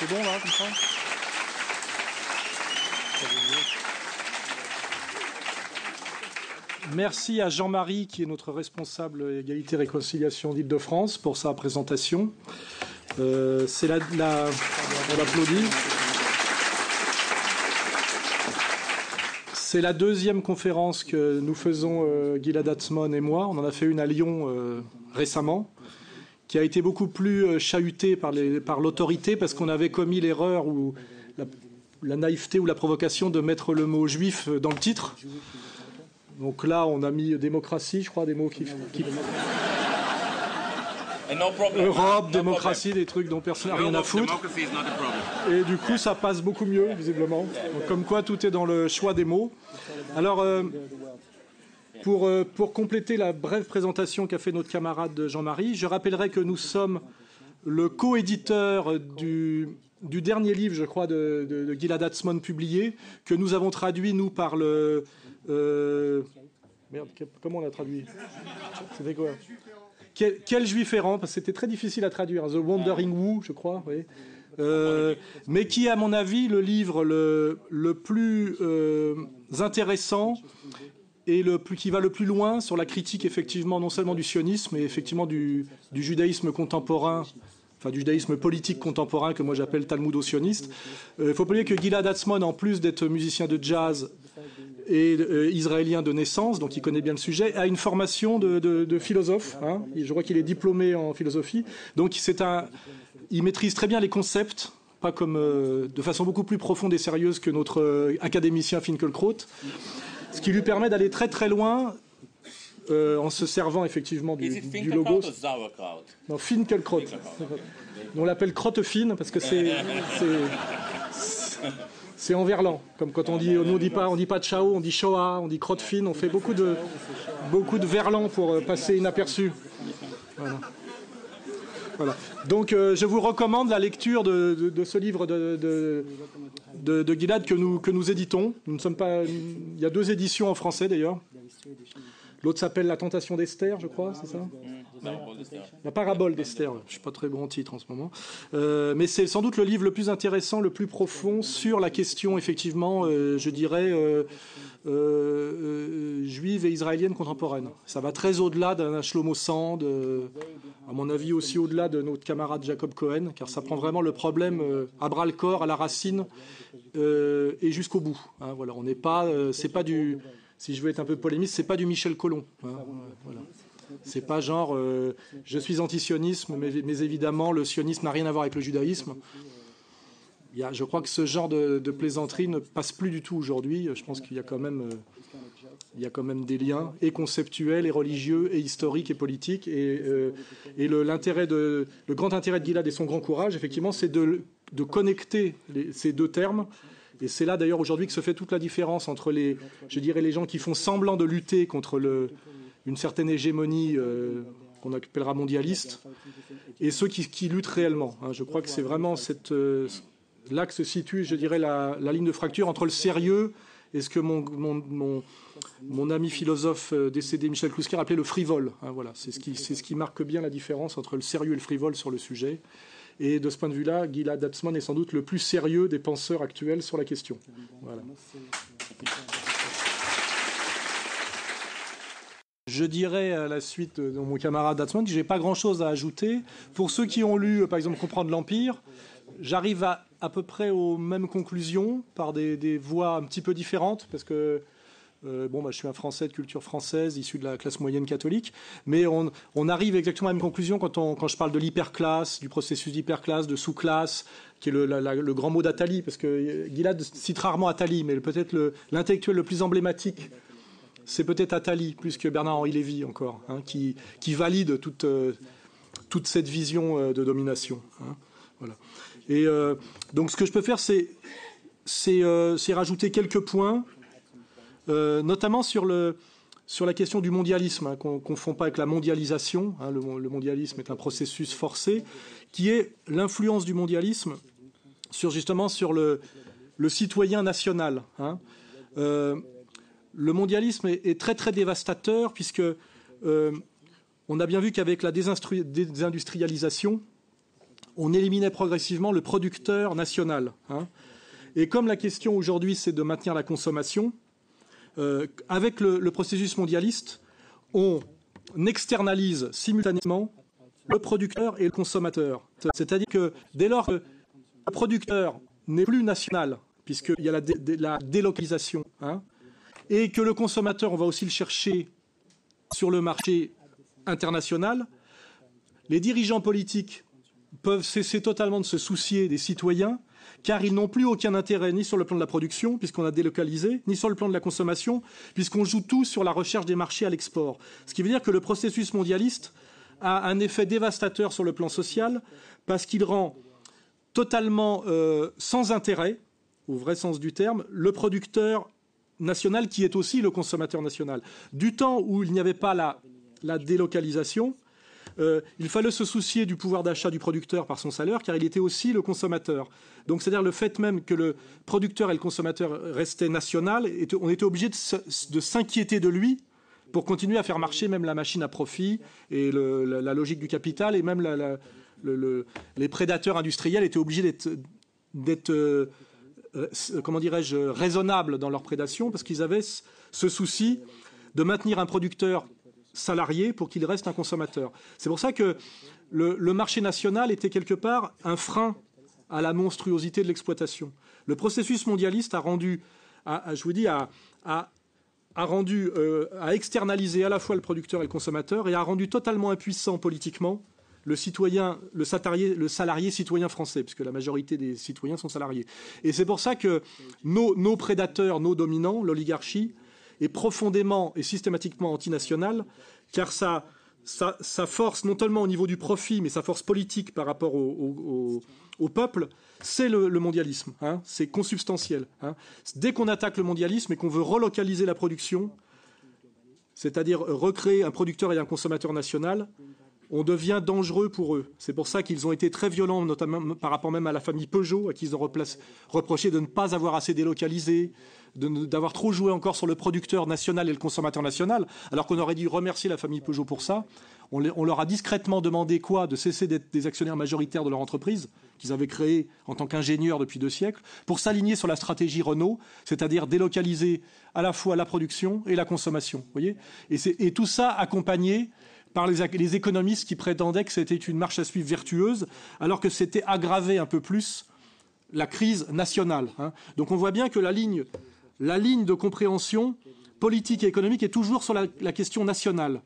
C'est bon là, comme ça Merci à Jean-Marie, qui est notre responsable égalité et réconciliation d'Île-de-France, pour sa présentation. Euh, c'est la. C'est la deuxième conférence que nous faisons, euh, Gilad Atzmon et moi. On en a fait une à Lyon euh, récemment, qui a été beaucoup plus euh, chahutée par, par l'autorité parce qu'on avait commis l'erreur ou la, la, naïveté ou la provocation de mettre le mot juif dans le titre. Donc là, on a mis démocratie, je crois, des mots qui. qui... Europe, démocratie, des trucs dont personne n'a rien à foutre. Et du coup, ça passe beaucoup mieux, visiblement. Donc, comme quoi, tout est dans le choix des mots. Alors, euh, pour, euh, pour compléter la brève présentation qu'a fait notre camarade Jean-Marie, je rappellerai que nous sommes le co-éditeur du, du, dernier livre, je crois, de, de, Gilad Atzmon publié, que nous avons traduit, nous, par le. Euh... Merde, comment on l'a traduit? C'était quoi? Quel, juif errant Parce c'était très difficile à traduire. The Wandering Woo, je crois. Oui. Euh, mais qui est, à mon avis, le livre le, le plus intéressant et le plus, qui va le plus loin sur la critique, effectivement, non seulement du sionisme, mais effectivement du, judaïsme contemporain enfin du judaïsme politique contemporain que moi j'appelle talmudo-sioniste. Il euh, faut pas oublier que Gilad Atzmon, en plus d'être musicien de jazz et euh, israélien de naissance, donc il connaît bien le sujet, a une formation de philosophe. Hein. Je crois qu'il est diplômé en philosophie. Donc c'est un, il maîtrise très bien les concepts, pas comme euh, de façon beaucoup plus profonde et sérieuse que notre euh, académicien Finkelkraut, ce qui lui permet d'aller très très loin euh, en se servant effectivement du, du logos. Non, Finkelkraut. On l'appelle crotte fine parce que c'est c'est en verlan. Comme quand on dit, on dit pas, on dit pas Chao, on dit Shoah, on dit crotte fine. On fait beaucoup de beaucoup de verlan pour euh, passer inaperçu. Voilà. Donc euh, je vous recommande la lecture de, ce livre de, de, de, Gilad que nous, que nous éditons. Nous ne sommes pas, il y a deux éditions en français d'ailleurs. L'autre s'appelle La tentation d'Esther, je crois, c'est ça? Ouais. La parabole d'Esther. Je suis pas très bon en titre en ce moment, euh, mais c'est sans doute le livre le plus intéressant, le plus profond sur la question, effectivement, euh, je dirais. Euh, euh, juive et israélienne contemporaine. Ça va très au-delà d'un Shlomo Sand, euh, à mon avis aussi au-delà de notre camarade Jacob Cohen, car ça prend vraiment le problème euh, à bras le corps, à la racine et jusqu'au bout. Hein, voilà, on n'est pas, c'est pas du, si je veux être un peu polémiste, c'est pas du Michel Colomb. Hein, voilà. C'est pas genre euh, je suis antisionisme, mais, évidemment le sionisme n'a rien à voir avec le judaïsme. Il y a, je crois que ce genre de, plaisanterie ne passe plus du tout aujourd'hui. Je pense qu'il y a quand même, euh, il y a quand même des liens et conceptuels, et religieux, et historiques, et politiques. Et, euh, et l'intérêt de, le grand intérêt de Gilad et son grand courage, effectivement, c'est de, de, connecter ces deux termes. Et c'est là d'ailleurs aujourd'hui que se fait toute la différence entre les, je dirais, les gens qui font semblant de lutter contre le, une certaine hégémonie euh, qu'on appellera mondialiste, et ceux qui, qui luttent réellement. Hein. Je crois que c'est vraiment cette, euh, là que se situe, je dirais, la, la, ligne de fracture entre le sérieux et ce que mon, mon, mon, mon ami philosophe euh, décédé Michel Klusker appelait le frivole. Hein, voilà, c'est ce, qui, ce qui marque bien la différence entre le sérieux et le frivole sur le sujet. Et de ce point de vue-là, Gilad Atzmon est sans doute le plus sérieux des penseurs actuels sur la question. Je dirais à la suite de mon camarade Atzmon que j'ai pas grand-chose à ajouter. Pour ceux qui ont lu, par exemple, Comprendre l'Empire, j'arrive à à peu près aux mêmes conclusions par des, voies un petit peu différentes parce que euh, bon, bah, je suis un Français de culture française, issu de la classe moyenne catholique, mais on, arrive exactement à la même conclusion quand, je parle de l'hyperclasse, du processus d'hyperclasse, de sous-classe, qui est le, grand mot d'Atali, parce que Gilad cite rarement Atali, mais peut-être l'intellectuel le, le, plus emblématique, c'est peut-être Atali, plus que Bernard-Henri Lévy encore, hein, qui, valide toute, euh, cette vision euh, de domination. Hein. Et euh, donc ce que je peux faire, c'est rajouter quelques points, notamment sur, la question du mondialisme, hein, qu'on ne confond pas avec la mondialisation. Le, mondialisme est un processus forcé, qui est l'influence du mondialisme sur justement sur le, citoyen national. Le mondialisme est, très très dévastateur puisque euh, on a bien vu qu'avec la désindustrialisation, on éliminait progressivement le producteur national. Hein. Et comme la question aujourd'hui, c'est de maintenir la consommation, euh, avec le, processus mondialiste, on externalise simultanément le producteur et le consommateur. C'est-à-dire que dès lors que le producteur n'est plus national, puisqu'il y a la, délocalisation, hein, et que le consommateur, on va aussi le chercher sur le marché international, les dirigeants politiques peuvent cesser totalement de se soucier des citoyens car ils n'ont plus aucun intérêt ni sur le plan de la production, puisqu'on a délocalisé, ni sur le plan de la consommation, puisqu'on joue tout sur la recherche des marchés à l'export. Ce qui veut dire que le processus mondialiste a un effet dévastateur sur le plan social, parce qu'il rend totalement euh, sans intérêt, au vrai sens du terme, le producteur national qui est aussi le consommateur national. Du temps où il n'y avait pas la délocalisation, euh, il fallait se soucier du pouvoir d'achat du producteur par son salaire, car il était aussi le consommateur. Donc, c'est-à-dire le fait même que le producteur et le consommateur restaient national, on était obligé de s'inquiéter de lui pour continuer à faire marcher même la machine à profit et la, logique du capital, et même les prédateurs industriels étaient obligés d'être, euh, comment dirais-je, raisonnables dans leur prédation, parce qu'ils avaient ce souci de maintenir un producteur salarié pour qu'il reste un consommateur. C'est pour ça que le, marché national était quelque part un frein à la monstruosité de l'exploitation. Le processus mondialiste a rendu, je vous dis, a, rendu, euh, a externalisé à la fois le producteur et le consommateur et a rendu totalement impuissant politiquement le citoyen, le salarié, le salarié citoyen français, puisque la majorité des citoyens sont salariés. Et c'est pour ça que nos prédateurs, nos dominants, l'oligarchie, est profondément et systématiquement antinationale, car ça, force non seulement au niveau du profit, mais sa force politique par rapport au, peuple, c'est le, mondialisme. Hein, c'est consubstantiel. Hein. Dès qu'on attaque le mondialisme et qu'on veut relocaliser la production, c'est-à-dire recréer un producteur et un consommateur national, on devient dangereux pour eux. C'est pour ça qu'ils ont été très violents, notamment par rapport même à la famille Peugeot, à qui ils ont reproché de ne pas avoir assez délocalisé, d'avoir trop joué encore sur le producteur national et le consommateur national, alors qu'on aurait dû remercier la famille Peugeot pour ça. On, leur a discrètement demandé quoi? De cesser d'être des actionnaires majoritaires de leur entreprise, qu'ils avaient créée en tant qu'ingénieurs depuis deux siècles, pour s'aligner sur la stratégie Renault, c'est-à-dire délocaliser à la fois la production et la consommation. Voyez? Et, tout ça accompagné par les, économistes qui prétendaient que c'était une marche à suivre vertueuse, alors que c'était aggravé un peu plus la crise nationale. Hein. Donc on voit bien que la ligne la ligne de compréhension politique et économique est toujours sur la, question nationale.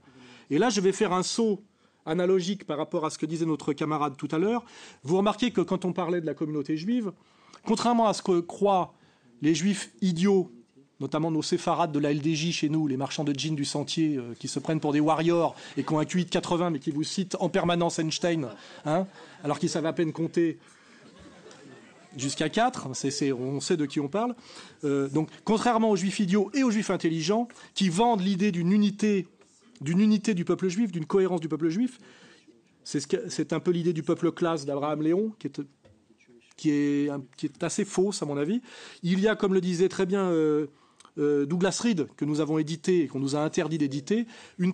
Et là, je vais faire un saut analogique par rapport à ce que disait notre camarade tout à l'heure. Vous remarquez que quand on parlait de la communauté juive, contrairement à ce que croient les juifs idiots, notamment nos séfarades de la LDJ chez nous, les marchands de jeans du sentier euh, qui se prennent pour des warriors et qui ont un QI de 80 mais qui vous citent en permanence Einstein, hein, alors qu'ils savent à peine compter jusqu'à 4, on sait de qui on parle. Euh, donc, contrairement aux juifs idiots et aux juifs intelligents, qui vendent l'idée d'une unité, d'une unité du peuple juif, d'une cohérence du peuple juif, c'est un peu l'idée du peuple classe d'Abraham Léon, qui est, qui, est, assez fausse à mon avis. Il y a, comme le disait très bien euh, Douglas Reed, que nous avons édité et qu'on nous a interdit d'éditer, une,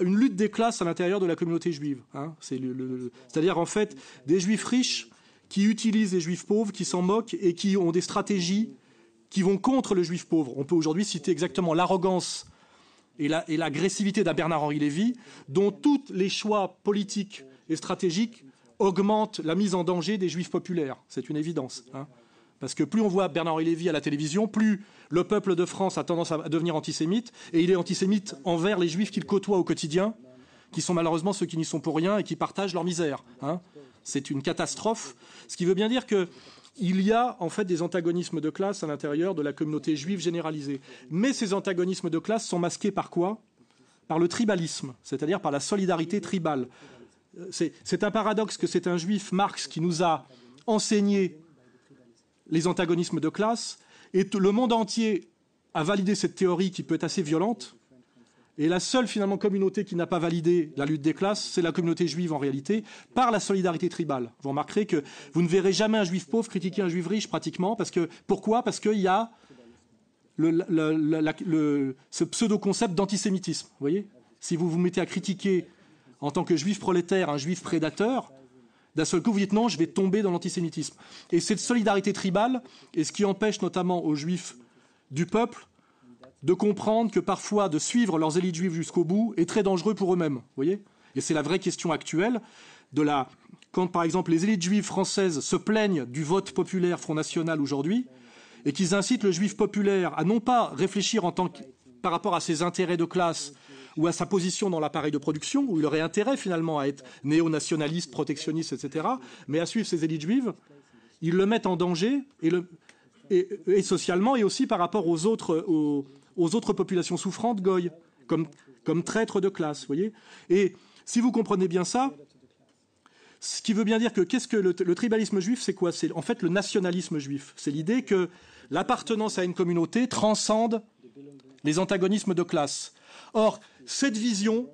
une, lutte des classes à l'intérieur de la communauté juive. Hein. C'est-à-dire en fait des juifs riches qui utilisent les juifs pauvres, qui s'en moquent et qui ont des stratégies qui vont contre le juif pauvre. On peut aujourd'hui citer exactement l'arrogance et l'agressivité d'un Bernard-Henri Lévy, dont tous les choix politiques et stratégiques augmentent la mise en danger des juifs populaires. C'est une évidence. Hein. Parce que plus on voit Bernard-Henri Lévy à la télévision, plus le peuple de France a tendance à devenir antisémite, et il est antisémite envers les juifs qu'il côtoie au quotidien, qui sont malheureusement ceux qui n'y sont pour rien et qui partagent leur misère. Hein. C'est une catastrophe. Ce qui veut bien dire qu'il y a en fait des antagonismes de classe à l'intérieur de la communauté juive généralisée. Mais ces antagonismes de classe sont masqués par quoi? Par le tribalisme, c'est-à-dire par la solidarité tribale. C'est un paradoxe que c'est un juif, Marx, qui nous a enseigné les antagonismes de classe, et le monde entier a validé cette théorie qui peut être assez violente, et la seule finalement communauté qui n'a pas validé la lutte des classes, c'est la communauté juive en réalité, par la solidarité tribale. Vous remarquerez que vous ne verrez jamais un juif pauvre critiquer un juif riche pratiquement, parce que pourquoi? Parce qu'il y a ce pseudo-concept d'antisémitisme. Vous voyez? Si vous vous mettez à critiquer en tant que juif prolétaire un juif prédateur, d'un seul coup, vous dites non, je vais tomber dans l'antisémitisme. Et cette solidarité tribale est ce qui empêche notamment aux juifs du peuple de comprendre que parfois de suivre leurs élites juives jusqu'au bout est très dangereux pour eux-mêmes. voyez? Et c'est la vraie question actuelle de la quand par exemple les élites juives françaises se plaignent du vote populaire Front National aujourd'hui et qu'ils incitent le juif populaire à non pas réfléchir en tant que, par rapport à ses intérêts de classe ou à sa position dans l'appareil de production, où il aurait intérêt finalement à être néo-nationaliste, protectionniste, etc., mais à suivre ses élites juives, ils le mettent en danger et, le, socialement et aussi par rapport aux autres, aux, autres populations souffrantes goy, comme, comme traîtres de classe, voyez. Et si vous comprenez bien ça, ce qui veut bien dire que qu'est-ce que le, tribalisme juif, c'est quoi? C'est en fait le nationalisme juif. C'est l'idée que l'appartenance à une communauté transcende les antagonismes de classe. Or, cette vision,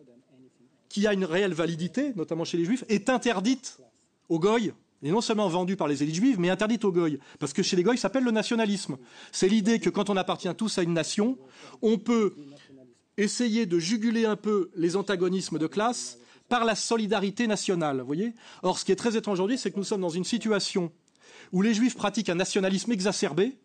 qui a une réelle validité, notamment chez les juifs, est interdite aux goy, et non seulement vendue par les élites juives, mais interdite aux goy. Parce que chez les goy, ça s'appelle le nationalisme. C'est l'idée que quand on appartient tous à une nation, on peut essayer de juguler un peu les antagonismes de classe par la solidarité nationale. Voyez? Or, ce qui est très étrange aujourd'hui, c'est que nous sommes dans une situation où les juifs pratiquent un nationalisme exacerbé,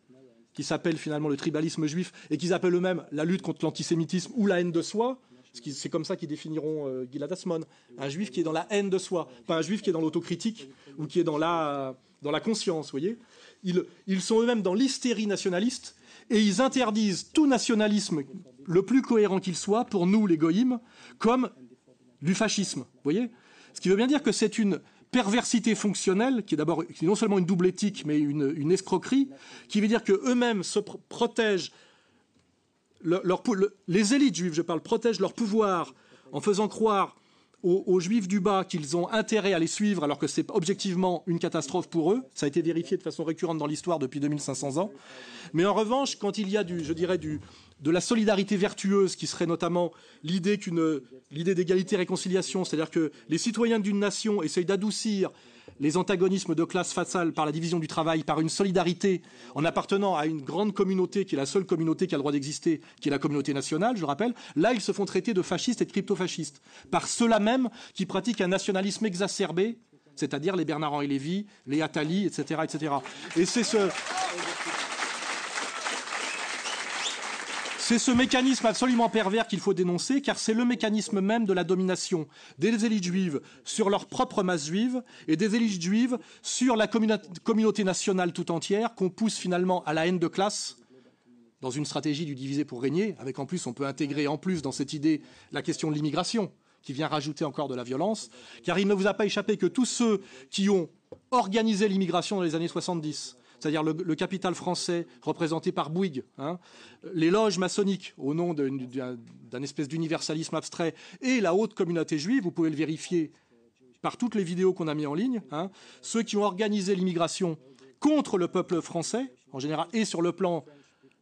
qui s'appelle finalement le tribalisme juif, et qu'ils appellent eux-mêmes la lutte contre l'antisémitisme ou la haine de soi. C'est comme ça qu'ils définiront euh, Gilad Asmon. Un juif qui est dans la haine de soi, pas un juif qui est dans l'autocritique ou qui est dans la, dans la conscience. Voyez ils, ils sont eux-mêmes dans l'hystérie nationaliste et ils interdisent tout nationalisme, le plus cohérent qu'il soit, pour nous, les goïms, comme du fascisme. Voyez Ce qui veut bien dire que c'est une perversité fonctionnelle, qui est d'abord non seulement une double éthique, mais une, escroquerie, qui veut dire qu'eux-mêmes se protègent, les élites juives, je parle, protègent leur pouvoir en faisant croire aux, juifs du bas qu'ils ont intérêt à les suivre alors que c'est objectivement une catastrophe pour eux. Ça a été vérifié de façon récurrente dans l'histoire depuis 2500 ans. Mais en revanche, quand il y a du, je dirais, de la solidarité vertueuse, qui serait notamment l'idée l'idée d'égalité et réconciliation, c'est-à-dire que les citoyens d'une nation essayent d'adoucir les antagonismes de classe fatale par la division du travail, par une solidarité en appartenant à une grande communauté qui est la seule communauté qui a le droit d'exister, qui est la communauté nationale, je le rappelle, là ils se font traiter de fascistes et de crypto-fascistes, par ceux-là même qui pratiquent un nationalisme exacerbé, c'est-à-dire les Bernard-Henri Lévy, les Attali, etc., etc. Et c'est ce C'est ce mécanisme absolument pervers qu'il faut dénoncer, car c'est le mécanisme même de la domination des élites juives sur leur propre masse juive et des élites juives sur la communauté nationale tout entière, qu'on pousse finalement à la haine de classe dans une stratégie du diviser pour régner, avec en plus, on peut intégrer en plus dans cette idée la question de l'immigration, qui vient rajouter encore de la violence, car il ne vous a pas échappé que tous ceux qui ont organisé l'immigration dans les années 70, c'est-à-dire le, capital français représenté par Bouygues, hein, les loges maçonniques au nom d'un espèce d'universalisme abstrait et la haute communauté juive, vous pouvez le vérifier par toutes les vidéos qu'on a mis en ligne, hein, ceux qui ont organisé l'immigration contre le peuple français, en général, et sur le plan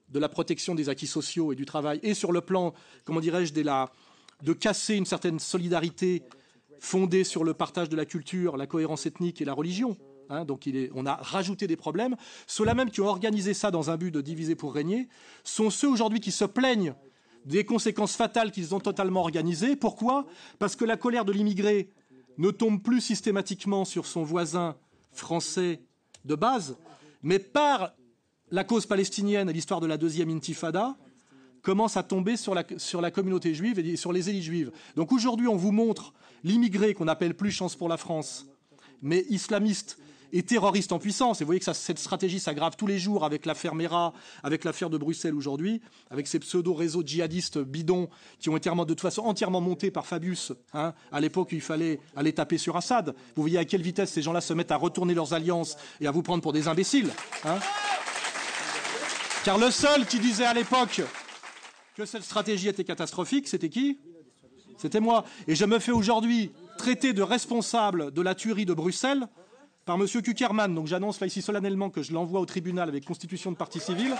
de la protection des acquis sociaux et du travail, et sur le plan, comment dirais-je, de casser une certaine solidarité fondée sur le partage de la culture, la cohérence ethnique et la religion. Hein, donc on a rajouté des problèmes. Ceux-là même qui ont organisé ça dans un but de diviser pour régner sont ceux aujourd'hui qui se plaignent des conséquences fatales qu'ils ont totalement organisées. Pourquoi? Parce que la colère de l'immigré ne tombe plus systématiquement sur son voisin français de base, mais par la cause palestinienne et l'histoire de la deuxième intifada, commence à tomber sur la, sur la communauté juive et sur les élites juives. Donc aujourd'hui, on vous montre l'immigré qu'on appelle plus chance pour la France, mais islamiste, et terroriste en puissance. Et vous voyez que cette stratégie s'aggrave tous les jours avec l'affaire Mera, avec l'affaire de Bruxelles aujourd'hui, avec ces pseudo-réseaux djihadistes bidons qui ont été de toute façon entièrement montés par Fabius. Hein, à l'époque, il fallait aller taper sur Assad. Vous voyez à quelle vitesse ces gens-là se mettent à retourner leurs alliances et à vous prendre pour des imbéciles. Hein. Car le seul qui disait à l'époque que cette stratégie était catastrophique, c'était qui? C'était moi. Et je me fais aujourd'hui traiter de responsable de la tuerie de Bruxelles par M. Kuckerman. Donc j'annonce là ici solennellement que je l'envoie au tribunal avec constitution de partie civile.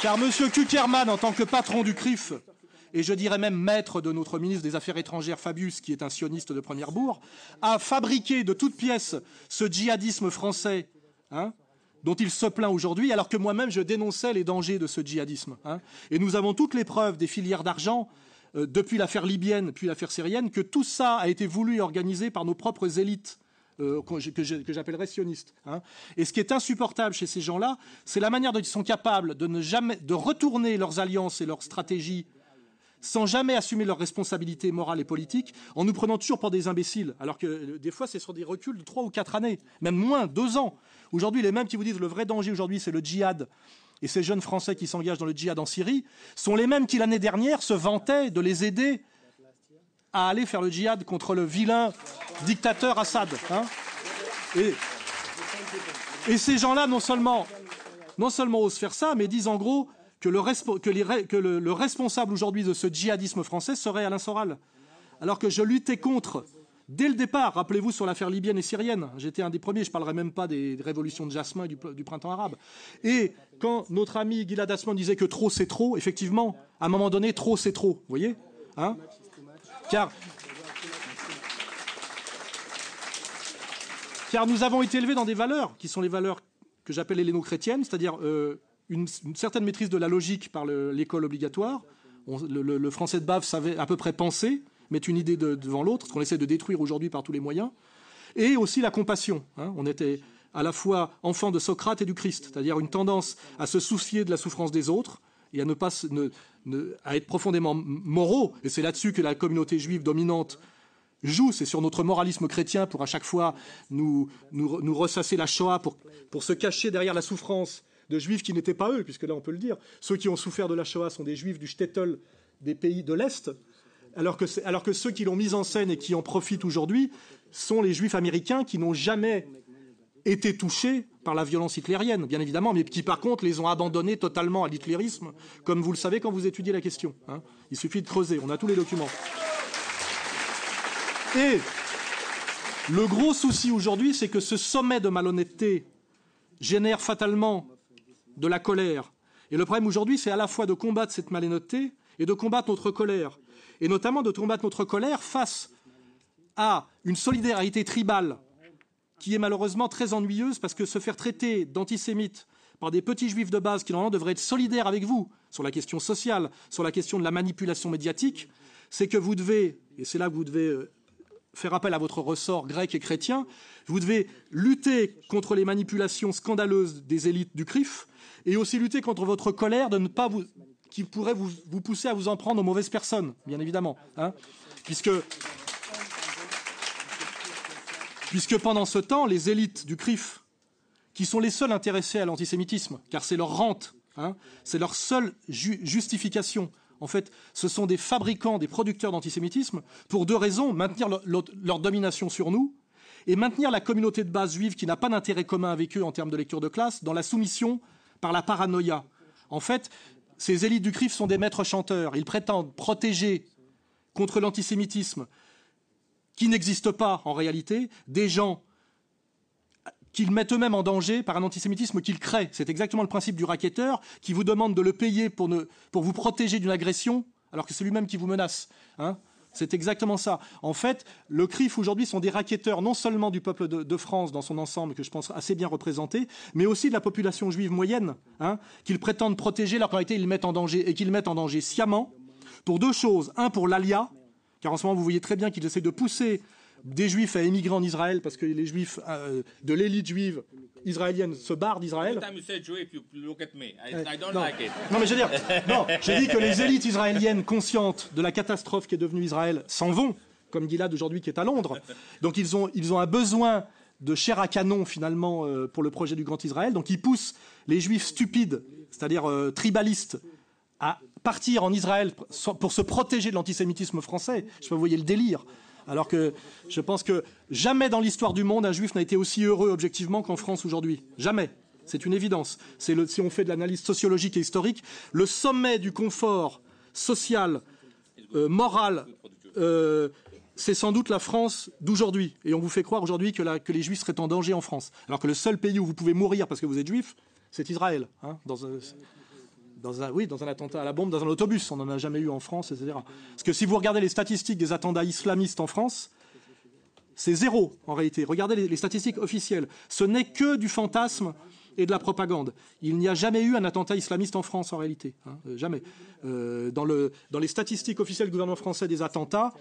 Car M. Kuckerman, en tant que patron du CRIF, et je dirais même maître de notre ministre des Affaires étrangères Fabius, qui est un sioniste de première bourg, a fabriqué de toutes pièces ce djihadisme français, hein, dont il se plaint aujourd'hui, alors que moi-même je dénonçais les dangers de ce djihadisme. Hein. Et nous avons toutes les preuves des filières d'argent euh, depuis l'affaire libyenne, puis l'affaire syrienne, que tout ça a été voulu et organisé par nos propres élites euh, que j'appellerais sionistes. Hein. Et ce qui est insupportable chez ces gens-là, c'est la manière dont ils sont capables de ne jamais de retourner leurs alliances et leurs stratégies sans jamais assumer leurs responsabilités morales et politiques, en nous prenant toujours pour des imbéciles, alors que euh, des fois c'est sur des reculs de trois ou quatre années, même moins, deux ans. Aujourd'hui, les mêmes qui vous disent le vrai danger aujourd'hui, c'est le djihad, et ces jeunes Français qui s'engagent dans le djihad en Syrie, sont les mêmes qui l'année dernière se vantaient de les aider à aller faire le djihad contre le vilain dictateur Assad. Hein. et, ces gens-là, non seulement, non seulement osent faire ça, mais disent en gros que le, responsable aujourd'hui de ce djihadisme français serait Alain Soral. Alors que je luttais contre dès le départ, rappelez-vous sur l'affaire libyenne et syrienne, j'étais un des premiers, je ne parlerai même pas des révolutions de Jasmin du, printemps arabe. Et quand notre ami Gilad Asman disait que trop c'est trop, effectivement, à un moment donné, trop c'est trop, vous voyez hein? Car, car nous avons été élevés dans des valeurs qui sont les valeurs que j'appelle héléno-chrétiennes, c'est-à-dire euh, une, certaine maîtrise de la logique par l'école obligatoire. le, français de bave savait à peu près penser, mettre une idée devant l'autre, ce qu'on essaie de détruire aujourd'hui par tous les moyens. Et aussi la compassion. Hein. On était à la fois enfant de Socrate et du Christ, c'est-à-dire une tendance à se soucier de la souffrance des autres et à ne pas à être profondément moraux. Et c'est là-dessus que la communauté juive dominante joue, c'est sur notre moralisme chrétien pour à chaque fois nous, ressasser la Shoah, pour, pour se cacher derrière la souffrance de juifs qui n'étaient pas eux, puisque là on peut le dire. Ceux qui ont souffert de la Shoah sont des juifs du shtetl des pays de l'Est, alors que, ceux qui l'ont mise en scène et qui en profitent aujourd'hui sont les juifs américains qui n'ont jamais été touchés par la violence hitlérienne, bien évidemment, mais qui par contre les ont abandonnés totalement à l'hitlérisme, comme vous le savez quand vous étudiez la question. Hein. Il suffit de creuser, on a tous les documents. Et le gros souci aujourd'hui, c'est que ce sommet de malhonnêteté génère fatalement de la colère. Et le problème aujourd'hui, c'est à la fois de combattre cette malhonnêteté et de combattre notre colère. Et notamment de combattre notre colère face à une solidarité tribale qui est malheureusement très ennuyeuse parce que se faire traiter d'antisémite par des petits juifs de base qui normalement devraient être solidaires avec vous sur la question sociale, sur la question de la manipulation médiatique, c'est que vous devez, et c'est là que vous devez euh, faire appel à votre ressort grec et chrétien, vous devez lutter contre les manipulations scandaleuses des élites du CRIF et aussi lutter contre votre colère de ne pas vous, qui pourrait vous, pousser à vous en prendre aux mauvaises personnes, bien évidemment, hein, puisque puisque pendant ce temps, les élites du CRIF, qui sont les seuls intéressés à l'antisémitisme, car c'est leur rente, hein, c'est leur seule justification. En fait, ce sont des fabricants, des producteurs d'antisémitisme, pour deux raisons maintenir leur domination sur nous et maintenir la communauté de base juive qui n'a pas d'intérêt commun avec eux en termes de lecture de classe dans la soumission par la paranoïa. En fait, ces élites du CRIF sont des maîtres chanteurs. Ils prétendent protéger contre l'antisémitisme qui n'existe pas en réalité, des gens qu'ils mettent eux-mêmes en danger par un antisémitisme qu'ils créent. C'est exactement le principe du racketteur qui vous demande de le payer pour, vous protéger d'une agression alors que c'est lui-même qui vous menace. Hein. C'est exactement ça. En fait, le CRIF aujourd'hui sont des racketteurs non seulement du peuple de, France dans son ensemble, que je pense assez bien représenté, mais aussi de la population juive moyenne, hein, qu'ils prétendent protéger, qu'en réalité ils mettent en danger, et qu'ils mettent en danger sciemment, pour deux choses. Un, pour l'alia, car en ce moment, vous voyez très bien qu'ils essaient de pousser des juifs à émigrer en Israël parce que les juifs euh, de l'élite juive israélienne se barrent d'Israël. Non. mais je veux dire, non, j'ai dit que les élites israéliennes conscientes de la catastrophe qui est devenue Israël s'en vont, comme Gilad aujourd'hui qui est à Londres. Donc ils ont, ils ont un besoin de chair à canon finalement euh, pour le projet du Grand Israël. Donc ils poussent les juifs stupides, c'est-à-dire euh, tribalistes, à partir en Israël pour se protéger de l'antisémitisme français. Je peux vous voyez le délire. Alors que je pense que jamais dans l'histoire du monde un juif n'a été aussi heureux objectivement qu'en France aujourd'hui. Jamais. C'est une évidence. si on fait de l'analyse sociologique et historique, le sommet du confort social, euh, moral, euh, c'est sans doute la France d'aujourd'hui. Et on vous fait croire aujourd'hui que, les juifs seraient en danger en France. Alors que le seul pays où vous pouvez mourir parce que vous êtes juif, c'est Israël. Hein, dans un, oui, dans un attentat à la bombe, dans un autobus. On n'en a jamais eu en France, etc. Parce que si vous regardez les statistiques des attentats islamistes en France, c'est zéro en réalité. Regardez les, statistiques officielles. Ce n'est que du fantasme et de la propagande. Il n'y a jamais eu un attentat islamiste en France en réalité, hein, euh, jamais. Euh, dans, dans les statistiques officielles du gouvernement français des attentats,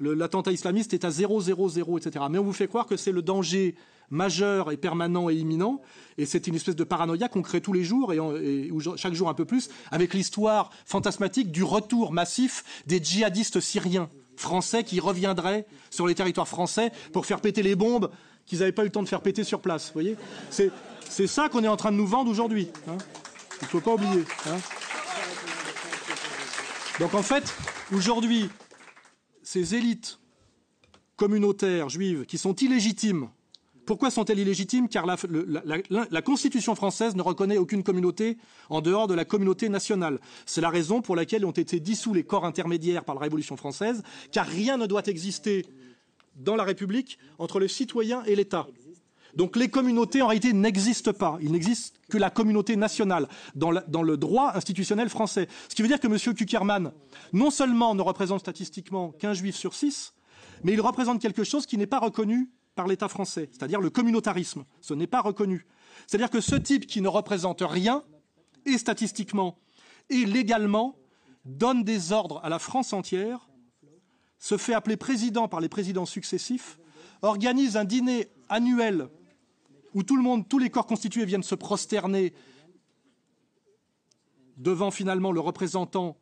l'attentat islamiste est à 0, 0, 0, etc. Mais on vous fait croire que c'est le danger majeur et permanent et imminent, et c'est une espèce de paranoïa qu'on crée tous les jours, et, chaque jour un peu plus, avec l'histoire fantasmatique du retour massif des djihadistes syriens français qui reviendraient sur les territoires français pour faire péter les bombes qu'ils n'avaient pas eu le temps de faire péter sur place. Vous voyez? C'est ça qu'on est en train de nous vendre aujourd'hui. Hein. Il ne faut pas oublier. Hein. Donc en fait, aujourd'hui, ces élites communautaires juives qui sont illégitimes pourquoi sont-elles illégitimes? Car la, Constitution française ne reconnaît aucune communauté en dehors de la communauté nationale. C'est la raison pour laquelle ont été dissous les corps intermédiaires par la Révolution française, car rien ne doit exister dans la République entre le citoyen et l'État. Donc les communautés, en réalité, n'existent pas. Il n'existe que la communauté nationale dans, le droit institutionnel français. Ce qui veut dire que M. Kuckerman, non seulement ne représente statistiquement qu'un juif sur six, mais il représente quelque chose qui n'est pas reconnu par l'État français, c'est-à-dire le communautarisme. Ce n'est pas reconnu. C'est-à-dire que ce type qui ne représente rien, et statistiquement, et légalement, donne des ordres à la France entière, se fait appeler président par les présidents successifs, organise un dîner annuel où tout le monde, tous les corps constitués viennent se prosterner devant finalement le représentant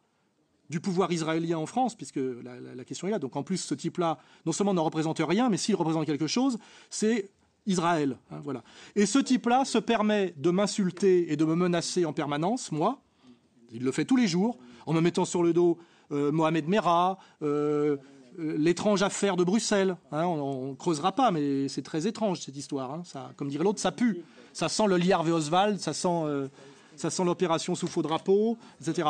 du pouvoir israélien en France, puisque la, question est là. Donc en plus, ce type-là, non seulement ne représente rien, mais s'il représente quelque chose, c'est Israël. Hein, voilà. Et ce type-là se permet de m'insulter et de me menacer en permanence, moi. Il le fait tous les jours, en me mettant sur le dos euh, Mohamed Merah, euh, l'étrange affaire de Bruxelles. Hein, on ne creusera pas, mais c'est très étrange cette histoire. Hein. ça, comme dirait l'autre, ça pue. Ça sent le Liarve Oswald, ça sent, ça sent l'opération sous faux drapeau, etc.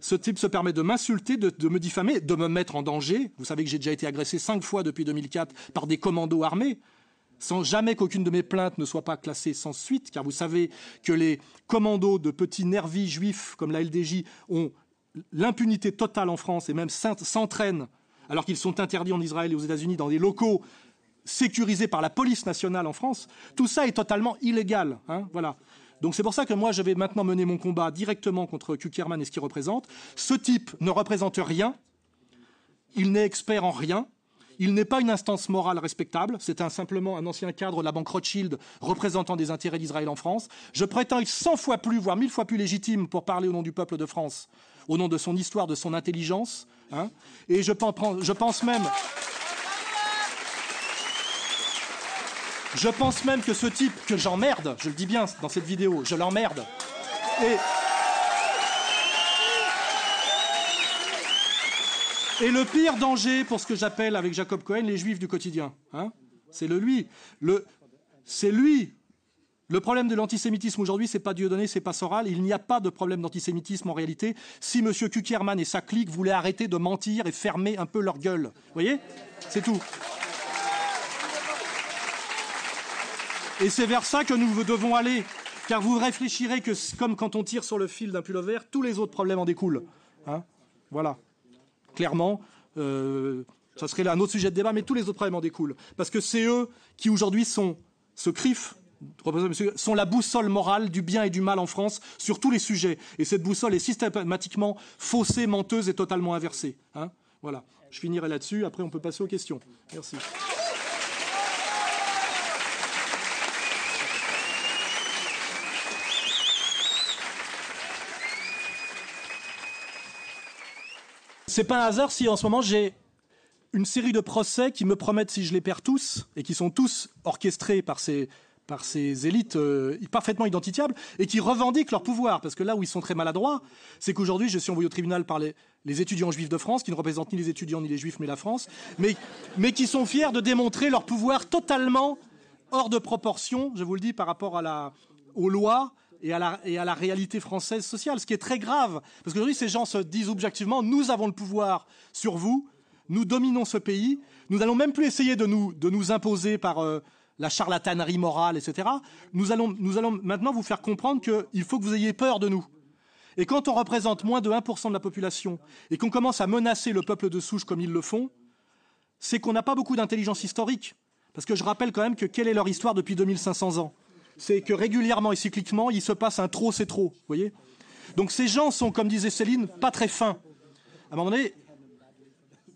Ce type se permet de m'insulter, de, me diffamer, de me mettre en danger. Vous savez que j'ai déjà été agressé cinq fois depuis 2004 par des commandos armés sans jamais qu'aucune de mes plaintes ne soit pas classée sans suite, car vous savez que les commandos de petits nervis juifs comme la LDJ ont l'impunité totale en France et même s'entraînent, alors qu'ils sont interdits en Israël et aux États-Unis dans des locaux sécurisés par la police nationale en France. Tout ça est totalement illégal. Hein, voilà. Donc c'est pour ça que moi je vais maintenant mener mon combat directement contre Kuckerman et ce qu'il représente. Ce type ne représente rien, il n'est expert en rien, il n'est pas une instance morale respectable, c'est simplement un ancien cadre de la banque Rothschild représentant des intérêts d'Israël en France. Je prétends être 100 fois plus, voire mille fois plus légitime pour parler au nom du peuple de France, au nom de son histoire, de son intelligence. Hein. et je pense même... Je pense même que ce type que j'emmerde, je le dis bien dans cette vidéo, je l'emmerde. Et... Et le pire danger pour ce que j'appelle avec Jacob Cohen les juifs du quotidien, hein, c'est le lui. Le, c'est lui. Le problème de l'antisémitisme aujourd'hui, c'est pas Dieudonné, c'est pas Soral. Il n'y a pas de problème d'antisémitisme en réalité. Si M. Kuckerman et sa clique voulaient arrêter de mentir et fermer un peu leur gueule, vous voyez, c'est tout. Et c'est vers ça que nous devons aller. Car vous réfléchirez que, comme quand on tire sur le fil d'un pull vert, tous les autres problèmes en découlent. Hein? Voilà. Clairement, euh, ça serait là un autre sujet de débat, mais tous les autres problèmes en découlent. Parce que c'est eux qui aujourd'hui sont, ce CRIF, sont la boussole morale du bien et du mal en France sur tous les sujets. Et cette boussole est systématiquement faussée, menteuse et totalement inversée. Hein voilà. Je finirai là-dessus. Après, on peut passer aux questions. Merci. C'est pas un hasard si en ce moment j'ai une série de procès qui me promettent, si je les perds tous, et qui sont tous orchestrés par ces, par ces élites euh, parfaitement identifiables, et qui revendiquent leur pouvoir. Parce que là où ils sont très maladroits, c'est qu'aujourd'hui, je suis envoyé au tribunal par les, étudiants juifs de France, qui ne représentent ni les étudiants ni les juifs, mais la France, mais, qui sont fiers de démontrer leur pouvoir totalement hors de proportion, je vous le dis, par rapport aux lois et à, la, réalité française sociale, ce qui est très grave. Parce qu'aujourd'hui, ces gens se disent objectivement, nous avons le pouvoir sur vous, nous dominons ce pays, nous n'allons même plus essayer de nous, de nous imposer par euh, la charlatanerie morale, etc. Nous allons, nous allons maintenant vous faire comprendre qu'il faut que vous ayez peur de nous. Et quand on représente moins de 1% de la population et qu'on commence à menacer le peuple de souche comme ils le font, c'est qu'on n'a pas beaucoup d'intelligence historique. Parce que je rappelle quand même que quelle est leur histoire depuis 2500 ans? C'est que régulièrement et cycliquement, il se passe un trop, c'est trop. Voyez? Donc ces gens sont, comme disait Céline, pas très fins. À un moment donné,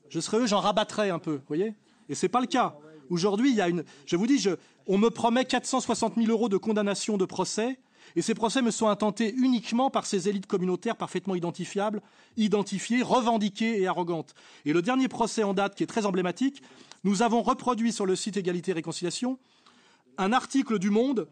je serais eux, j'en rabattrais un peu. Voyez? Et c'est pas le cas. Aujourd'hui, il y a une. Je vous dis, on me promet 460 000 euros de condamnation de procès, et ces procès me sont intentés uniquement par ces élites communautaires parfaitement identifiables, identifiées, revendiquées et arrogantes. Et le dernier procès en date, qui est très emblématique, nous avons reproduit sur le site Égalité et Réconciliation un article du Monde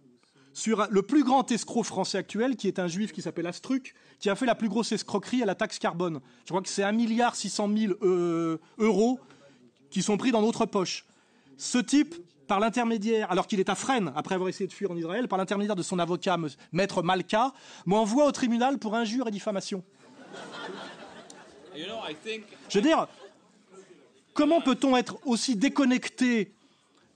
sur le plus grand escroc français actuel, qui est un juif qui s'appelle Astruc, qui a fait la plus grosse escroquerie à la taxe carbone. Je crois que c'est 1,6 milliard 000 euh, euros qui sont pris dans notre poche. Ce type, par l'intermédiaire, alors qu'il est à Fresnes, après avoir essayé de fuir en Israël, par l'intermédiaire de son avocat, maître Malka, m'envoie au tribunal pour injure et diffamation. Je veux dire, comment peut-on être aussi déconnecté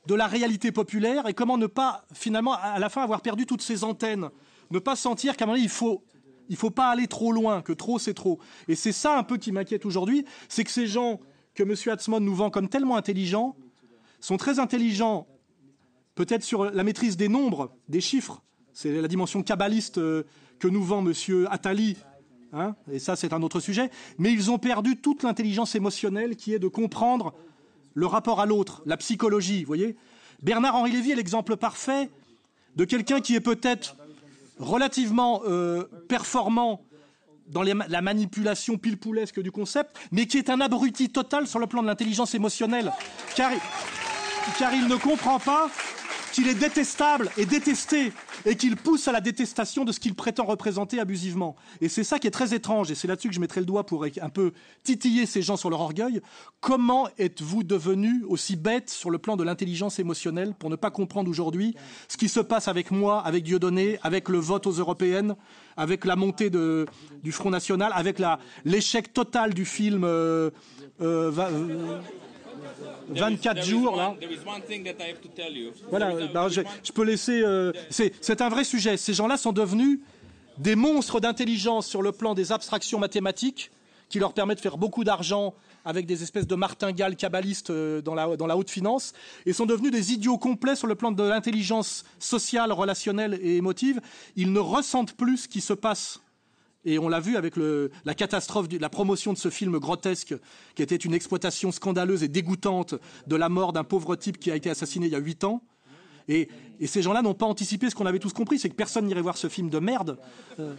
de la réalité populaire et comment ne pas, finalement, à la fin, avoir perdu toutes ces antennes? Ne pas sentir qu'à un moment il faut il ne faut pas aller trop loin, que trop c'est trop. Et c'est ça un peu qui m'inquiète aujourd'hui, c'est que ces gens que M. Hatzmon nous vend comme tellement intelligents sont très intelligents, peut-être sur la maîtrise des nombres, des chiffres. C'est la dimension kabbaliste euh, que nous vend M. Attali. Hein, et ça, c'est un autre sujet. Mais ils ont perdu toute l'intelligence émotionnelle qui est de comprendre le rapport à l'autre, la psychologie, vous voyez Bernard-Henri Lévy est l'exemple parfait de quelqu'un qui est peut-être relativement euh, performant dans la manipulation pile-poulesque du concept, mais qui est un abruti total sur le plan de l'intelligence émotionnelle, car, car il ne comprend pas qu'il est détestable et détesté et qu'il pousse à la détestation de ce qu'il prétend représenter abusivement. Et c'est ça qui est très étrange, et c'est là-dessus que je mettrai le doigt pour un peu titiller ces gens sur leur orgueil. Comment êtes-vous devenu aussi bête sur le plan de l'intelligence émotionnelle pour ne pas comprendre aujourd'hui ce qui se passe avec moi, avec Dieudonné, avec le vote aux européennes, avec la montée du Front National, avec l'échec total du film euh, euh, euh 24 jours là. Voilà, je, peux laisser. Euh, c'est un vrai sujet. Ces gens-là sont devenus des monstres d'intelligence sur le plan des abstractions mathématiques qui leur permettent de faire beaucoup d'argent avec des espèces de martingales kabbalistes euh, dans la, dans la haute finance, et sont devenus des idiots complets sur le plan de l'intelligence sociale, relationnelle et émotive. Ils ne ressentent plus ce qui se passe et on l'a vu avec la catastrophe, de la promotion de ce film grotesque, qui était une exploitation scandaleuse et dégoûtante de la mort d'un pauvre type qui a été assassiné il y a huit ans. Et, ces gens-là n'ont pas anticipé ce qu'on avait tous compris, c'est que personne n'irait voir ce film de merde. Euh,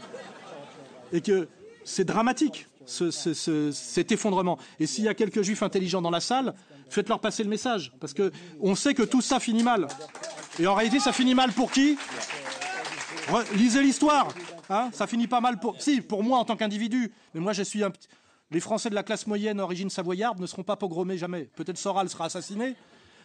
et que c'est dramatique, cet effondrement. Et s'il y a quelques juifs intelligents dans la salle, faites-leur passer le message. Parce qu'on sait que tout ça finit mal. Et en réalité, ça finit mal pour qui? Lisez l'histoire. Hein ça finit pas mal pour. Si, pour moi en tant qu'individu. Mais moi, je suis un. Les Français de la classe moyenne, origine savoyarde, ne seront pas pogromés jamais. Peut-être Soral sera assassiné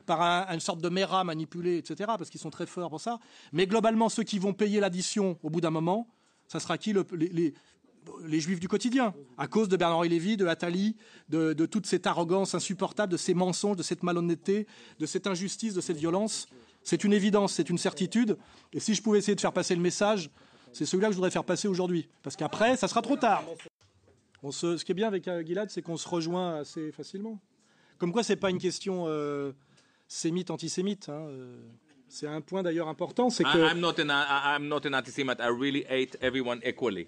par une sorte de méra manipulé, etc., parce qu'ils sont très forts pour ça. Mais globalement, ceux qui vont payer l'addition au bout d'un moment, ça sera qui les, juifs du quotidien, à cause de Bernard-Henri Lévy, de Attali, de, toute cette arrogance insupportable, de ces mensonges, de cette malhonnêteté, de cette injustice, de cette violence. C'est une évidence, c'est une certitude. Et si je pouvais essayer de faire passer le message, c'est celui-là que je voudrais faire passer aujourd'hui. Parce qu'après, ça sera trop tard. ce qui est bien avec euh, Gilad, c'est qu'on se rejoint assez facilement. Comme quoi, ce n'est pas une question euh, sémite, antisémite. Hein, euh. C'est un point d'ailleurs important, c'est que. I'm not an, I'm not an antisemite. I really hate everyone equally.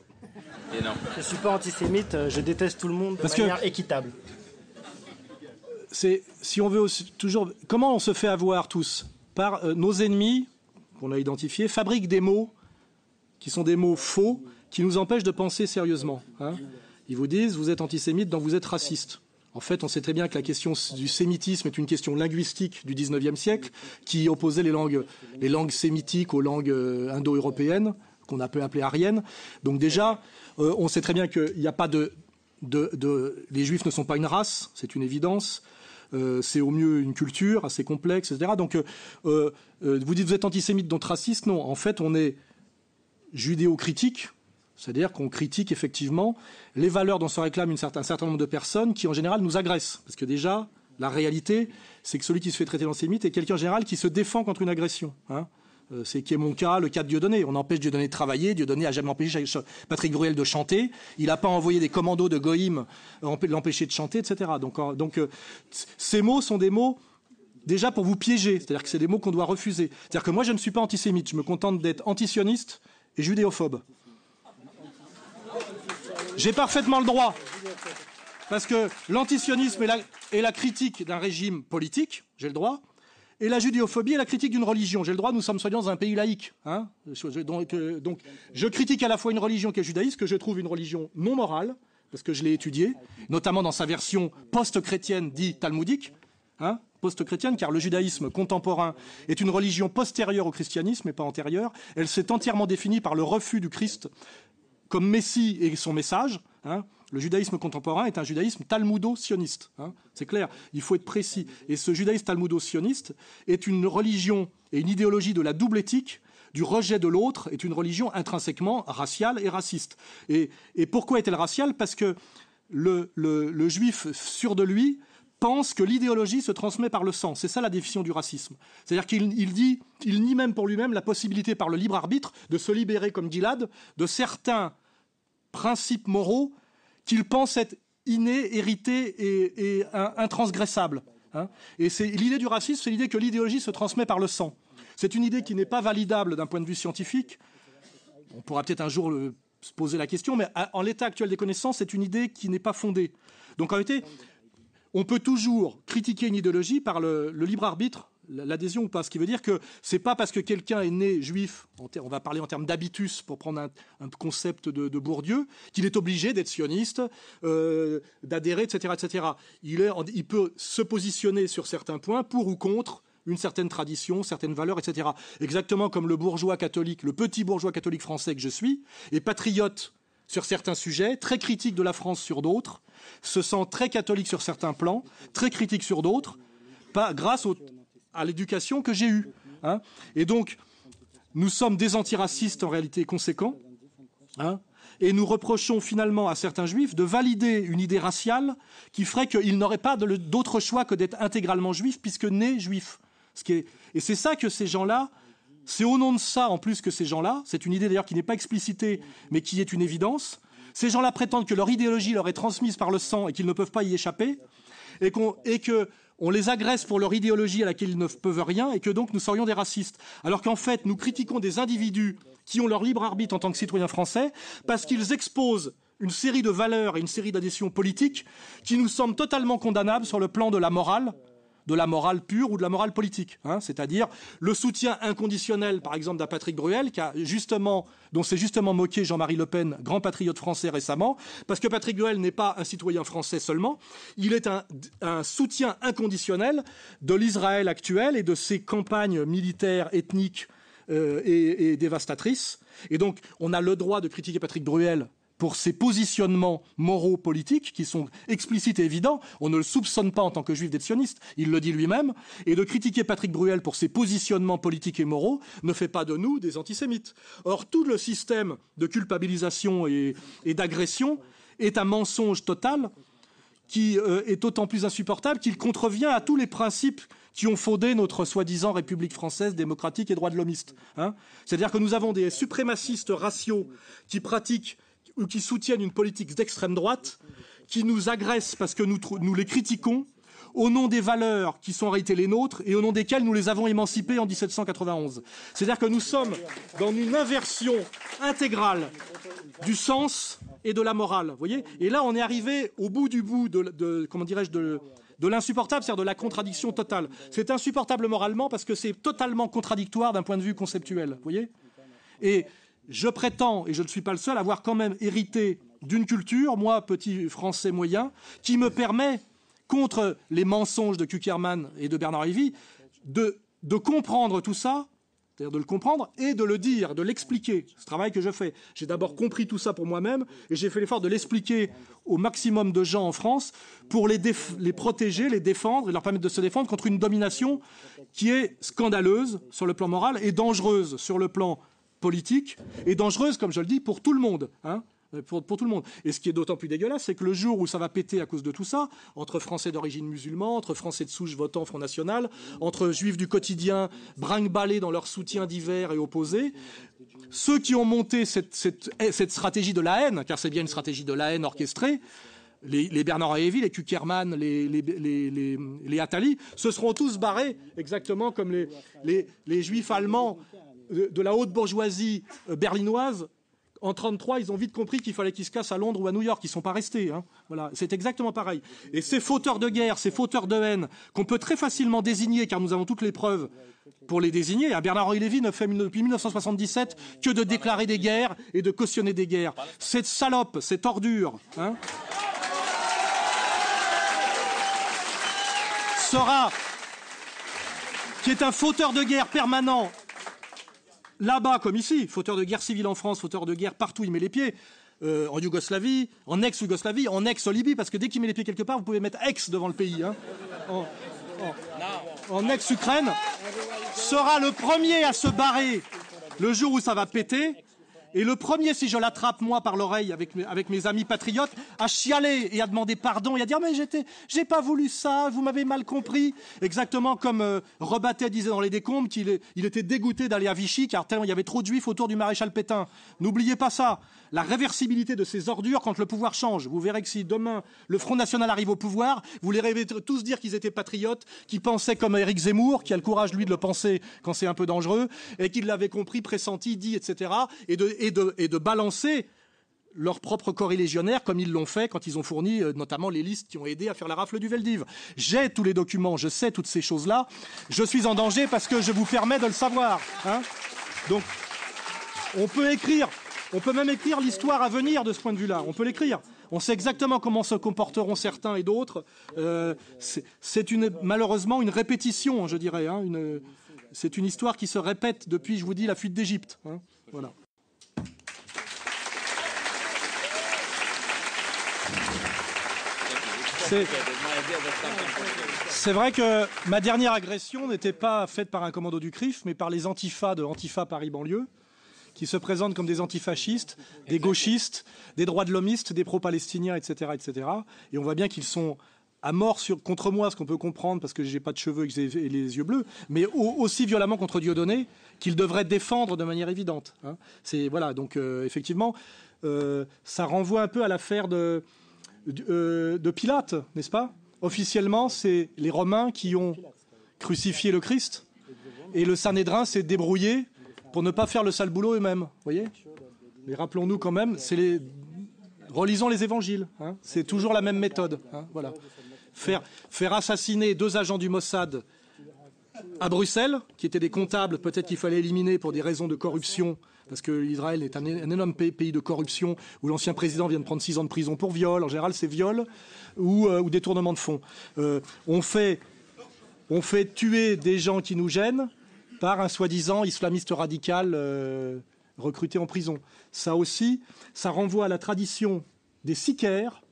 You know. Je suis pas antisémite. Je déteste tout le monde de Parce manière que... équitable. C'est si on veut aussi, toujours. Comment on se fait avoir tous? Par nos ennemis qu'on a identifiés fabriquent des mots qui sont des mots faux, qui nous empêchent de penser sérieusement. Hein. Ils vous disent, vous êtes antisémite, donc vous êtes raciste. En fait, on sait très bien que la question du sémitisme est une question linguistique du XIXe siècle, qui opposait les langues, les langues sémitiques aux langues euh, indo-européennes, qu'on a pu appeler ariennes. Donc déjà, euh, on sait très bien qu'il n'y a pas de, de, Les Juifs ne sont pas une race, c'est une évidence. Euh, c'est au mieux une culture assez complexe, etc. Donc, vous dites vous êtes antisémite, donc raciste Non, en fait, on est judéo-critique, c'est-à-dire qu'on critique effectivement les valeurs dont se réclament un certain nombre de personnes qui en général nous agressent. Parce que déjà, la réalité, c'est que celui qui se fait traiter d'antisémite est quelqu'un en général qui se défend contre une agression. Hein. Euh, c'est qui est mon cas, le cas de Dieudonné. On empêche Dieudonné de travailler. Dieudonné a jamais empêché Patrick Bruel de chanter. Il n'a pas envoyé des commandos de Goïm l'empêcher de chanter, etc. Donc, donc euh, ces mots sont des mots déjà pour vous piéger, c'est-à-dire que c'est des mots qu'on doit refuser. C'est-à-dire que moi, je ne suis pas antisémite, je me contente d'être antisioniste et judéophobe. J'ai parfaitement le droit. Parce que l'antisionisme est la, critique d'un régime politique, j'ai le droit, et la judéophobie est la critique d'une religion. J'ai le droit, nous sommes soignants dans un pays laïque. Hein. donc, donc, je critique à la fois une religion qui est judaïste, que je trouve une religion non morale, parce que je l'ai étudiée, notamment dans sa version post-chrétienne dite talmudique, hein, post-chrétienne, car le judaïsme contemporain est une religion postérieure au christianisme et pas antérieure. Elle s'est entièrement définie par le refus du Christ comme Messie et son message. Hein. Le judaïsme contemporain est un judaïsme talmudo-sioniste. Hein. C'est clair, il faut être précis. Et ce judaïsme talmudo-sioniste est une religion et une idéologie de la double éthique, du rejet de l'autre, est une religion intrinsèquement raciale et raciste. Et, pourquoi est-elle raciale? Parce que le, le juif sûr de lui pense que l'idéologie se transmet par le sang. C'est ça la définition du racisme. C'est-à-dire qu'il dit, il nie même pour lui-même la possibilité par le libre arbitre de se libérer, comme Gilad, de certains principes moraux qu'il pense être innés, hérités et, intransgressables. Hein. et c'est l'idée du racisme, c'est l'idée que l'idéologie se transmet par le sang. C'est une idée qui n'est pas validable d'un point de vue scientifique. On pourra peut-être un jour se poser la question, mais en l'état actuel des connaissances, c'est une idée qui n'est pas fondée. Donc en réalité, on peut toujours critiquer une idéologie par le, libre arbitre, l'adhésion ou pas. Ce qui veut dire que c'est pas parce que quelqu'un est né juif, on va parler en termes d'habitus pour prendre un, concept de, Bourdieu, qu'il est obligé d'être sioniste, euh, d'adhérer, etc., etc. Il, il peut se positionner sur certains points pour ou contre une certaine tradition, certaines valeurs, etc. Exactement comme le bourgeois catholique, le petit bourgeois catholique français que je suis, est patriote sur certains sujets, très critique de la France sur d'autres, se sent très catholique sur certains plans, très critique sur d'autres, grâce à l'éducation que j'ai eue. Hein. Et donc, nous sommes des antiracistes en réalité conséquents, hein, et nous reprochons finalement à certains juifs de valider une idée raciale qui ferait qu'ils n'auraient pas d'autre choix que d'être intégralement juifs puisque nés juifs. Et c'est ça que ces gens-là, c'est au nom de ça en plus que ces gens-là, c'est une idée d'ailleurs qui n'est pas explicitée mais qui est une évidence, ces gens-là prétendent que leur idéologie leur est transmise par le sang et qu'ils ne peuvent pas y échapper, et qu'on on les agresse pour leur idéologie à laquelle ils ne peuvent rien, et que donc nous serions des racistes. Alors qu'en fait, nous critiquons des individus qui ont leur libre arbitre en tant que citoyens français, parce qu'ils exposent une série de valeurs et une série d'adhésions politiques qui nous semblent totalement condamnables sur le plan de la morale, de la morale pure ou de la morale politique. Hein, c'est-à-dire le soutien inconditionnel, par exemple, d'un Patrick Bruel, qui a justement, dont s'est justement moqué Jean-Marie Le Pen, grand patriote français récemment, parce que Patrick Bruel n'est pas un citoyen français seulement, il est un, soutien inconditionnel de l'Israël actuel et de ses campagnes militaires, ethniques euh, et, et dévastatrices. Et donc, on a le droit de critiquer Patrick Bruel pour ses positionnements moraux politiques qui sont explicites et évidents. On ne le soupçonne pas en tant que juif d'être il le dit lui-même. Et de critiquer Patrick Bruel pour ses positionnements politiques et moraux ne fait pas de nous des antisémites. Or, tout le système de culpabilisation et, d'agression est un mensonge total qui euh, est d'autant plus insupportable qu'il contrevient à tous les principes qui ont fondé notre soi-disant République française démocratique et droit de l'homiste. Hein. C'est-à-dire que nous avons des suprémacistes raciaux qui pratiquent ou qui soutiennent une politique d'extrême droite, qui nous agressent parce que nous, les critiquons au nom des valeurs qui sont en réalité les nôtres et au nom desquelles nous les avons émancipés en 1791. C'est-à-dire que nous sommes dans une inversion intégrale du sens et de la morale. Voyez? Et là, on est arrivé au bout du bout de, comment dirais-je, de l'insupportable, c'est-à-dire de la contradiction totale. C'est insupportable moralement parce que c'est totalement contradictoire d'un point de vue conceptuel. Voyez? Et je prétends, et je ne suis pas le seul, avoir quand même hérité d'une culture, moi, petit français moyen, qui me permet, contre les mensonges de Kuckerman et de Bernard Lévy, de, comprendre tout ça, c'est-à-dire de le comprendre et de le dire, de l'expliquer. Ce travail que je fais. J'ai d'abord compris tout ça pour moi-même et j'ai fait l'effort de l'expliquer au maximum de gens en France pour les, les protéger, les défendre et leur permettre de se défendre contre une domination qui est scandaleuse sur le plan moral et dangereuse sur le plan politique et dangereuse, comme je le dis, pour tout le monde. Hein pour, pour, tout le monde. Et ce qui est d'autant plus dégueulasse, c'est que le jour où ça va péter à cause de tout ça, entre Français d'origine musulmane, entre Français de souche votant Front National, entre Juifs du quotidien brinque-ballés dans leur soutien divers et opposés, ceux qui ont monté cette, cette, stratégie de la haine, car c'est bien une stratégie de la haine orchestrée, les, Bernard Lévy, les Kuckerman, les, les, Attali, se seront tous barrés, exactement comme les, juifs allemands de, la haute bourgeoisie euh, berlinoise. En 1933, ils ont vite compris qu'il fallait qu'ils se cassent à Londres ou à New York. Ils ne sont pas restés. Hein. Voilà, c'est exactement pareil. Et ces fauteurs de guerre, ces fauteurs de haine, qu'on peut très facilement désigner, car nous avons toutes les preuves pour les désigner. Hein, Bernard-Henri Lévy ne fait depuis 1977 que de déclarer des guerres et de cautionner des guerres. Cette salope, cette ordure, hein, sera, qui est un fauteur de guerre permanent, là-bas comme ici, fauteur de guerre civile en France, fauteur de guerre partout, il met les pieds. Euh, en Yougoslavie, en ex-Yougoslavie, en ex-Libye, parce que dès qu'il met les pieds quelque part, vous pouvez mettre ex devant le pays. Hein. en ex-Ukraine, sera le premier à se barrer le jour où ça va péter, et le premier, si je l'attrape moi par l'oreille avec mes, amis patriotes, à chialer et à demander pardon et à dire mais j'étais, j'ai pas voulu ça, vous m'avez mal compris. Exactement comme euh, disait dans les décombres qu'il il était dégoûté d'aller à Vichy car tellement il y avait trop de juifs autour du maréchal Pétain. N'oubliez pas ça. La réversibilité de ces ordures quand le pouvoir change. Vous verrez que si demain le Front National arrive au pouvoir, vous les rêvez tous dire qu'ils étaient patriotes, qu'ils pensaient comme Éric Zemmour, qui a le courage lui de le penser quand c'est un peu dangereux, et qu'ils l'avaient compris, pressenti, dit, etc. Et de, balancer leur propre corps légionnaire, comme ils l'ont fait quand ils ont fourni euh, notamment les listes qui ont aidé à faire la rafle du Veldiv. J'ai tous les documents, je sais toutes ces choses-là. Je suis en danger parce que je vous permets de le savoir. Hein Donc, on peut écrire, on peut même écrire l'histoire à venir de ce point de vue-là. On peut l'écrire. On sait exactement comment se comporteront certains et d'autres. Euh, c'est malheureusement une répétition, je dirais. Hein, c'est une histoire qui se répète depuis, je vous dis, la fuite d'Égypte. Hein. voilà. C'est vrai que ma dernière agression n'était pas faite par un commando du CRIF, mais par les antifas de Antifa Paris banlieue, qui se présentent comme des antifascistes, des gauchistes, des droits de l'hommistes, des pro-palestiniens, etc., etc. Et on voit bien qu'ils sont à mort sur, contre moi, ce qu'on peut comprendre parce que j'ai pas de cheveux et les yeux bleus, mais aussi violemment contre Dieudonné qu'ils devraient défendre de manière évidente. Hein. C'est voilà, donc euh, effectivement, euh, ça renvoie un peu à l'affaire de euh, de Pilate, n'est-ce pas? Officiellement, c'est les Romains qui ont crucifié le Christ, et le Sanhédrin s'est débrouillé pour ne pas faire le sale boulot eux-mêmes. Voyez? Mais rappelons-nous quand même, relisons les évangiles. Hein. c'est toujours la même méthode. Hein. Faire, assassiner deux agents du Mossad à Bruxelles, qui étaient des comptables, peut-être qu'il fallait éliminer pour des raisons de corruption parce que l'Israël est un, énorme pays, de corruption où l'ancien président vient de prendre six ans de prison pour viol. En général, c'est viol ou, euh, détournement de fonds. Euh, on fait tuer des gens qui nous gênent par un soi-disant islamiste radical euh, recruté en prison. Ça aussi, ça renvoie à la tradition des sicaires,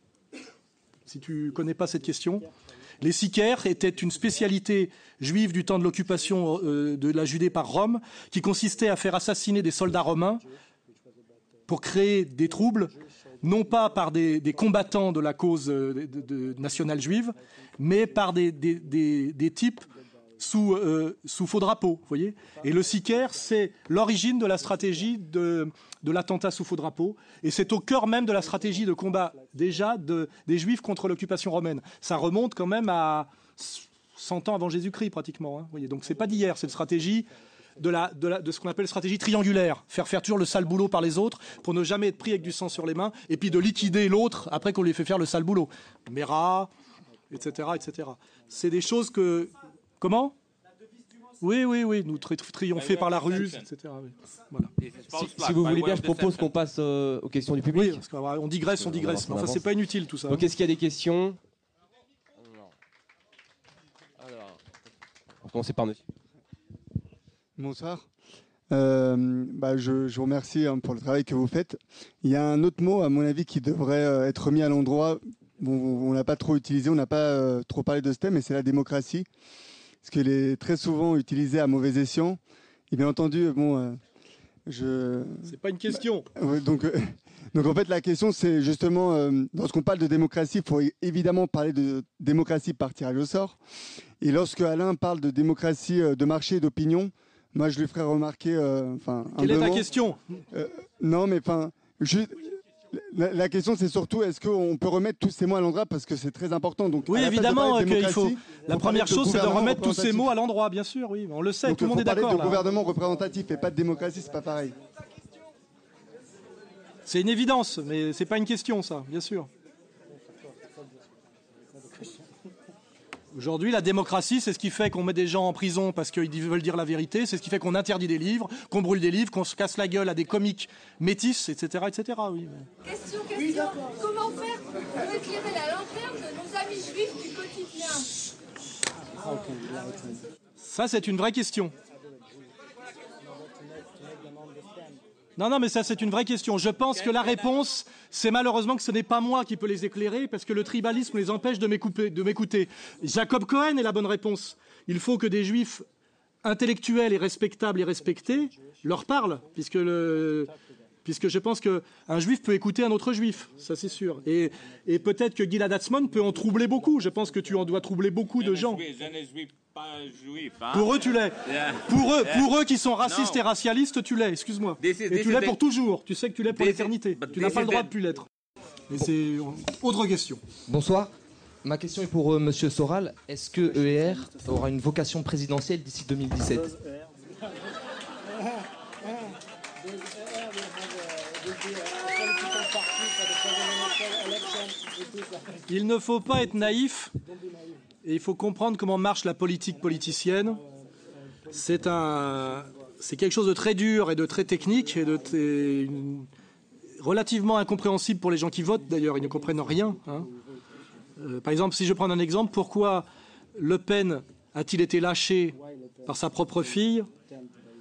si tu ne connais pas cette question. Les sicaires étaient une spécialité juive du temps de l'occupation euh, de la Judée par Rome, qui consistait à faire assassiner des soldats romains pour créer des troubles, non pas par des, combattants de la cause euh, nationale juive, mais par des, types sous, euh, sous, faux drapeau. Voyez Et le sicaire, c'est l'origine de la stratégie de, l'attentat sous faux drapeau, et c'est au cœur même de la stratégie de combat déjà des Juifs contre l'occupation romaine. Ça remonte quand même à 100 ans avant Jésus-Christ pratiquement. Hein, voyez. Donc c'est pas d'hier, c'est stratégie de, ce qu'on appelle stratégie triangulaire, faire faire toujours le sale boulot par les autres pour ne jamais être pris avec du sang sur les mains, et puis de liquider l'autre après qu'on lui fait faire le sale boulot. Mera, etc., etc. C'est des choses que... Comment oui, oui, oui, nous triompher par la ruse, etc. Si, vous voulez bien, je propose qu'on passe euh, aux questions du public. Oui, parce qu'on digresse, on digresse. Mais enfin, c'est pas inutile tout ça. Donc, est-ce qu'il y a des questions Alors, on va commencer par monsieur. Bonsoir. Euh, bah, je, vous remercie hein, pour le travail que vous faites. Il y a un autre mot, à mon avis, qui devrait euh, être mis à l'endroit. Bon, on l'a pas trop utilisé, on n'a pas trop parlé de ce thème, mais c'est la démocratie parce qu'il est très souvent utilisé à mauvais escient. Et bien entendu, bon, euh, je. C'est pas une question. Bah, donc, euh, donc en fait, la question, c'est justement, euh, lorsqu'on parle de démocratie, il faut évidemment parler de démocratie par tirage au sort. Et lorsque Alain parle de démocratie de marché et d'opinion, moi, je lui ferai remarquer, enfin. Quelle est ta question? Non, mais enfin, la, question, c'est surtout est-ce qu'on peut remettre tous ces mots à l'endroit parce que c'est très important. Donc, oui, évidemment qu'il faut. La première chose, c'est de remettre tous ces mots à l'endroit, bien sûr. Oui, on le sait, tout le monde est d'accord. Le gouvernement représentatif et pas de démocratie, c'est pas pareil. C'est une évidence, mais c'est pas une question, ça, bien sûr. Aujourd'hui, la démocratie, c'est ce qui fait qu'on met des gens en prison parce qu'ils veulent dire la vérité, c'est ce qui fait qu'on interdit des livres, qu'on brûle des livres, qu'on se casse la gueule à des comiques métis, etc. etc. Oui. Question, question. Comment faire pour éclairer la lanterne de nos amis juifs du quotidien? Ça, c'est une vraie question. Non, non, mais ça, c'est une vraie question. Je pense que la réponse, c'est malheureusement que ce n'est pas moi qui peux les éclairer, parce que le tribalisme les empêche de m'écouter. Jacob Cohen est la bonne réponse. Il faut que des juifs intellectuels et respectables et respectés leur parlent, puisque le, puisque je pense qu'un juif peut écouter un autre juif, ça c'est sûr. Et, peut-être que Gilad Atzmon peut en troubler beaucoup. Je pense que tu en dois troubler beaucoup de gens. Hein. Pour eux, tu l'es. Pour eux, pour eux qui sont racistes et racialistes, tu l'es. Excuse-moi. Et tu l'es pour toujours. Tu sais que tu l'es pour l'éternité. Tu n'as pas le droit de plus l'être. Mais c'est autre question. Bonsoir. Ma question est pour euh, Monsieur Soral. Est-ce que EER aura une vocation présidentielle d'ici 2017 Il ne faut pas être naïf il faut comprendre comment marche la politique politicienne. C'est quelque chose de très dur et de très technique et de relativement incompréhensible pour les gens qui votent. D'ailleurs, ils ne comprennent rien. Hein. Euh, par exemple, si je prends un exemple, pourquoi Le Pen a-t-il été lâché par sa propre fille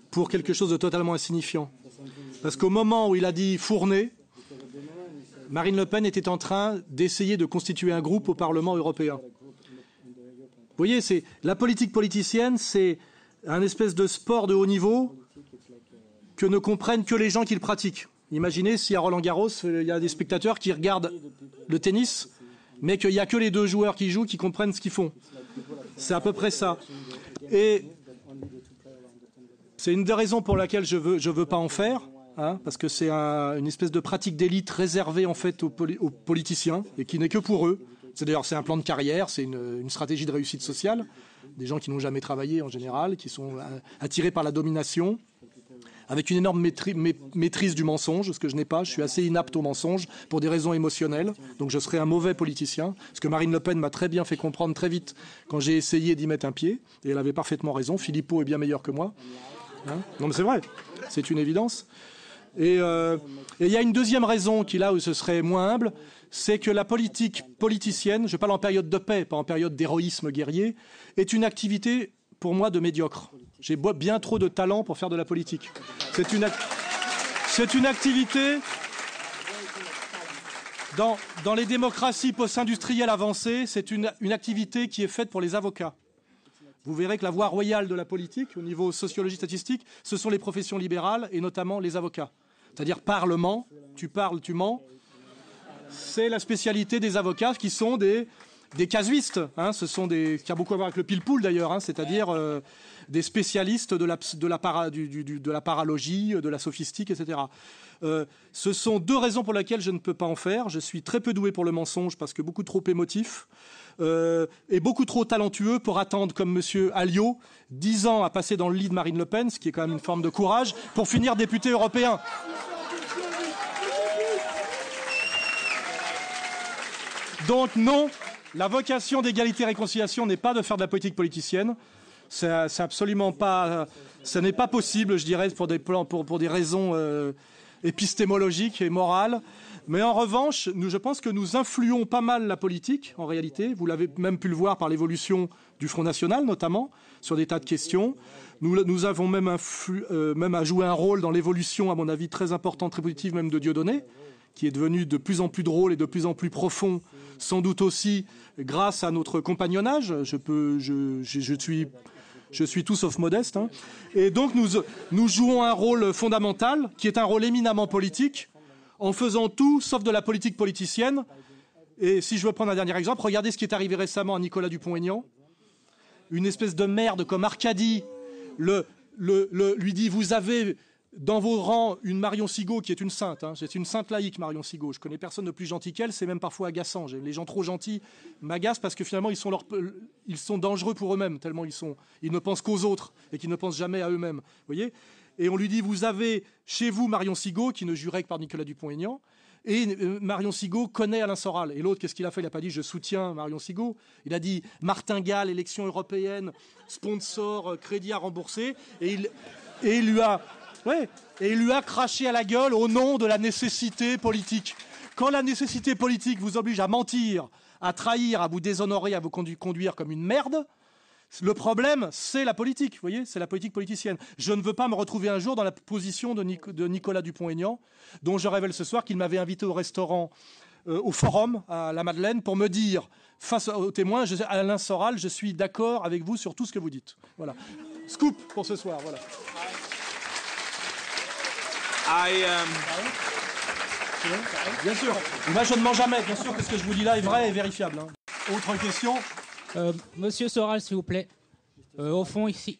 pour quelque chose de totalement insignifiant? Parce qu'au moment où il a dit fourner, Marine Le Pen était en train d'essayer de constituer un groupe au Parlement européen. Vous voyez, c'est la politique politicienne, c'est un espèce de sport de haut niveau que ne comprennent que les gens qui le pratiquent. Imaginez si à Roland Garros, il y a des spectateurs qui regardent le tennis, mais qu'il n'y a que les deux joueurs qui jouent qui comprennent ce qu'ils font. C'est à peu près ça. Et c'est une des raisons pour laquelle je ne veux, je veux pas en faire. Hein, parce que c'est une espèce de pratique d'élite réservée en fait aux, politiciens et qui n'est que pour eux. C'est d'ailleurs c'est un plan de carrière, c'est une, stratégie de réussite sociale. Des gens qui n'ont jamais travaillé en général, qui sont euh, attirés par la domination, avec une énorme maîtrise du mensonge, ce que je n'ai pas. Je suis assez inapte au mensonge pour des raisons émotionnelles, donc je serais un mauvais politicien. Ce que Marine Le Pen m'a très bien fait comprendre très vite quand j'ai essayé d'y mettre un pied, et elle avait parfaitement raison. Philippot est bien meilleur que moi. Hein? Non mais c'est vrai, c'est une évidence. Euh, et il y a une deuxième raison qui, là où ce serait moins humble, c'est que la politique politicienne, je parle en période de paix, pas en période d'héroïsme guerrier, est une activité, pour moi, de médiocre. J'ai bien trop de talent pour faire de la politique. C'est une, activité... Dans, dans les démocraties post-industrielles avancées, c'est une, une activité qui est faite pour les avocats. Vous verrez que la voie royale de la politique, au niveau sociologie statistique, ce sont les professions libérales et notamment les avocats c'est-à-dire parlement, tu parles, tu mens. C'est la spécialité des avocats qui sont des, des casuistes. Hein. ce sont des, qui a beaucoup à voir avec le pile-poule d'ailleurs, hein, c'est-à-dire euh, des spécialistes de la, de, la paralogie, de la sophistique, etc. Euh, ce sont deux raisons pour lesquelles je ne peux pas en faire. Je suis très peu doué pour le mensonge parce que beaucoup trop émotif. Euh, et beaucoup trop talentueux pour attendre, comme M. Alliot, dix ans à passer dans le lit de Marine Le Pen, ce qui est quand même une forme de courage, pour finir député européen. Donc non, la vocation d'égalité et réconciliation n'est pas de faire de la politique politicienne. C'est absolument pas, ce n'est pas possible, je dirais, pour des, pour, pour des raisons euh, épistémologiques et morales. Mais en revanche, je pense que nous influons pas mal la politique, en réalité. Vous l'avez même pu le voir par l'évolution du Front National, notamment, sur des tas de questions. Nous, avons même, euh, même à jouer un rôle dans l'évolution, à mon avis, très importante, très positive même de Dieudonné, qui est devenu de plus en plus drôle et de plus en plus profond, sans doute aussi grâce à notre compagnonnage. Je, suis tout sauf modeste. Hein. Et donc nous jouons un rôle fondamental, qui est un rôle éminemment politique, en faisant tout sauf de la politique politicienne. Et si je veux prendre un dernier exemple, regardez ce qui est arrivé récemment à Nicolas Dupont-Aignan. Une espèce de merde comme Arcadie le, lui dit Vous avez dans vos rangs une Marion Sigaud qui est une sainte. Hein. C'est une sainte laïque, Marion Sigaud. Je connais personne de plus gentil qu'elle. C'est même parfois agaçant. Les gens trop gentils m'agacent parce que finalement ils sont, ils sont dangereux pour eux-mêmes tellement ils sont, ils ne pensent qu'aux autres et qu'ils ne pensent jamais à eux-mêmes. Voyez? Et on lui dit vous avez chez vous Marion Sigaud qui ne jurait que par Nicolas Dupont-Aignan. Et euh, Marion Sigaud connaît Alain Soral. Et l'autre, qu'est-ce qu'il a fait? Il n'a pas dit je soutiens Marion Sigaud. Il a dit martingale, élection européenne, sponsor, euh, crédit à rembourser. Et il, et il lui a Ouais. Et il lui a craché à la gueule au nom de la nécessité politique. Quand la nécessité politique vous oblige à mentir, à trahir, à vous déshonorer, à vous conduire comme une merde, le problème, c'est la politique, vous voyez, c'est la politique politicienne. Je ne veux pas me retrouver un jour dans la position de, Nicolas Dupont-Aignan, dont je révèle ce soir qu'il m'avait invité au restaurant, euh, au forum à la Madeleine, pour me dire, face aux témoins, je, Alain Soral, je suis d'accord avec vous sur tout ce que vous dites. Voilà. Scoop pour ce soir, voilà. Um, bien sûr. Moi, je ne mens jamais. Bien sûr que ce que je vous dis là est vrai et vérifiable. Hein. Autre question euh, Monsieur Soral, s'il vous plaît. Euh, au fond, ici.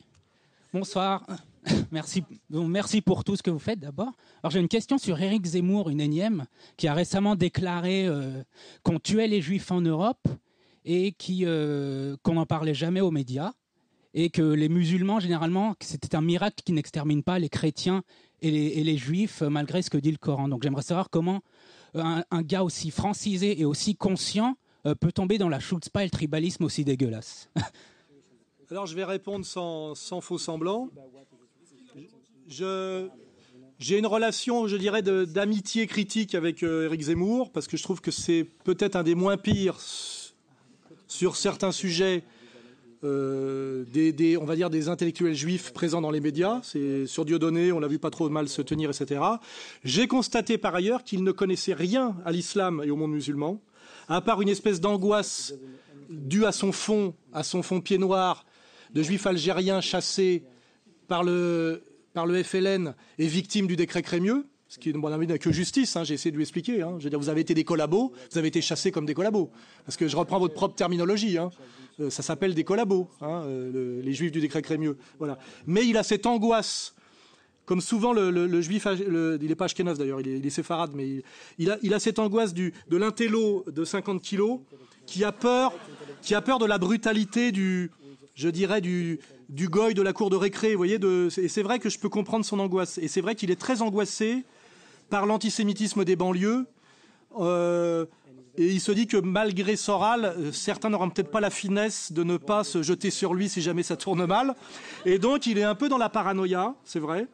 Bonsoir. Merci, merci pour tout ce que vous faites d'abord. Alors j'ai une question sur Éric Zemmour, une énième, qui a récemment déclaré euh, qu'on tuait les juifs en Europe et qu'on n'en parlait jamais aux médias et que les musulmans généralement c'était un miracle qui n'extermine pas les chrétiens et les, juifs, malgré ce que dit le Coran. Donc j'aimerais savoir comment un, gars aussi francisé et aussi conscient peut tomber dans la chutzpah et le tribalisme aussi dégueulasse. Alors je vais répondre sans, faux semblant. J'ai une relation, je dirais, d'amitié critique avec euh, Éric Zemmour, parce que je trouve que c'est peut-être un des moins pires sur certains sujets euh, des, on va dire des intellectuels juifs présents dans les médias. C'est sur Dieudonné, on l'a vu pas trop mal se tenir, etc. J'ai constaté par ailleurs qu'il ne connaissait rien à l'islam et au monde musulman, à part une espèce d'angoisse due à son fond, à son fond pied noir, de juifs algériens chassés par le, par FLN et victimes du décret Crémieux ce qui, n'a que justice. Hein, j'ai essayé de lui expliquer. Hein. Je veux vous avez été des collabos, vous avez été chassés comme des collabos. Parce que je reprends votre propre terminologie. Hein. Euh, ça s'appelle des collabos, euh, les juifs du décret Crémieux. Voilà. Mais il a cette angoisse. Comme souvent, le, juif, il n'est pas ashkénaze d'ailleurs, il, est, séfarade, mais il, a, il, a, cette angoisse du, de l'intello de 50 kilos qui a peur, qui a peur de la brutalité du, je dirais, du, du goy de la cour de récré. Vous voyez, de, et c'est vrai que je peux comprendre son angoisse. Et c'est vrai qu'il est très angoissé par l'antisémitisme des banlieues. Euh, et il se dit que malgré Soral, euh, certains n'auront peut-être pas la finesse de ne pas se jeter sur lui si jamais ça tourne mal. Et donc il est un peu dans la paranoïa, c'est vrai.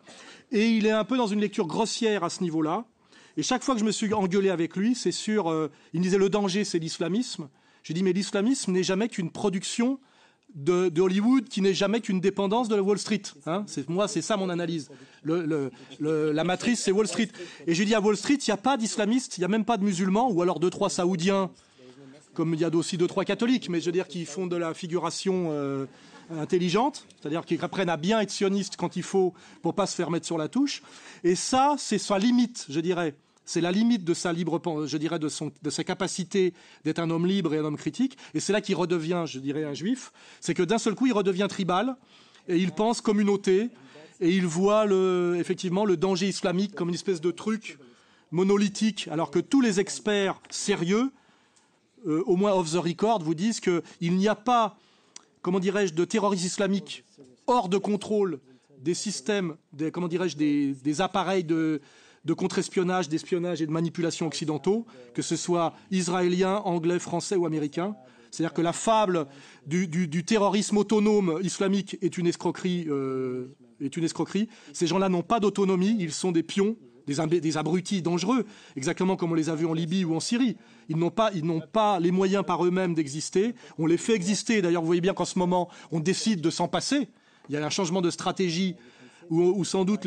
Et il est un peu dans une lecture grossière à ce niveau-là. Et chaque fois que je me suis engueulé avec lui, c'est sûr, euh, il me disait le danger, c'est l'islamisme. J'ai dit, mais l'islamisme n'est jamais qu'une production de, Hollywood qui n'est jamais qu'une dépendance de Wall Street. Hein. moi, c'est ça mon analyse. la matrice, c'est Wall Street. Et j'ai dit à Wall Street, il n'y a pas d'islamistes, il n'y a même pas de musulmans, ou alors deux, trois saoudiens, comme il y a aussi deux, trois catholiques, mais je veux dire qui font de la figuration euh, intelligente, c'est-à-dire qui apprennent à bien être sionistes quand il faut pour pas se faire mettre sur la touche. Et ça, c'est sa limite, je dirais. C'est la limite de sa libre, je dirais, de, sa capacité d'être un homme libre et un homme critique. Et c'est là qu'il redevient, je dirais, un juif. C'est que d'un seul coup, il redevient tribal et il pense communauté et il voit effectivement le danger islamique comme une espèce de truc monolithique, alors que tous les experts sérieux, euh, au moins off the record, vous disent qu'il n'y a pas, comment dirais-je, de terrorisme islamique hors de contrôle des systèmes, des, comment dirais-je, des appareils de, de contre-espionnage, d'espionnage et de manipulation occidentaux, que ce soit israéliens, anglais, français ou américains. C'est-à-dire que la fable du, terrorisme autonome islamique est une escroquerie. Euh, est une escroquerie. Ces gens-là n'ont pas d'autonomie, ils sont des pions, des, des, abrutis dangereux, exactement comme on les a vus en Libye ou en Syrie. Ils n'ont pas, pas les moyens par eux-mêmes d'exister. On les fait exister. D'ailleurs, vous voyez bien qu'en ce moment, on décide de s'en passer. Il y a un changement de stratégie où, sans doute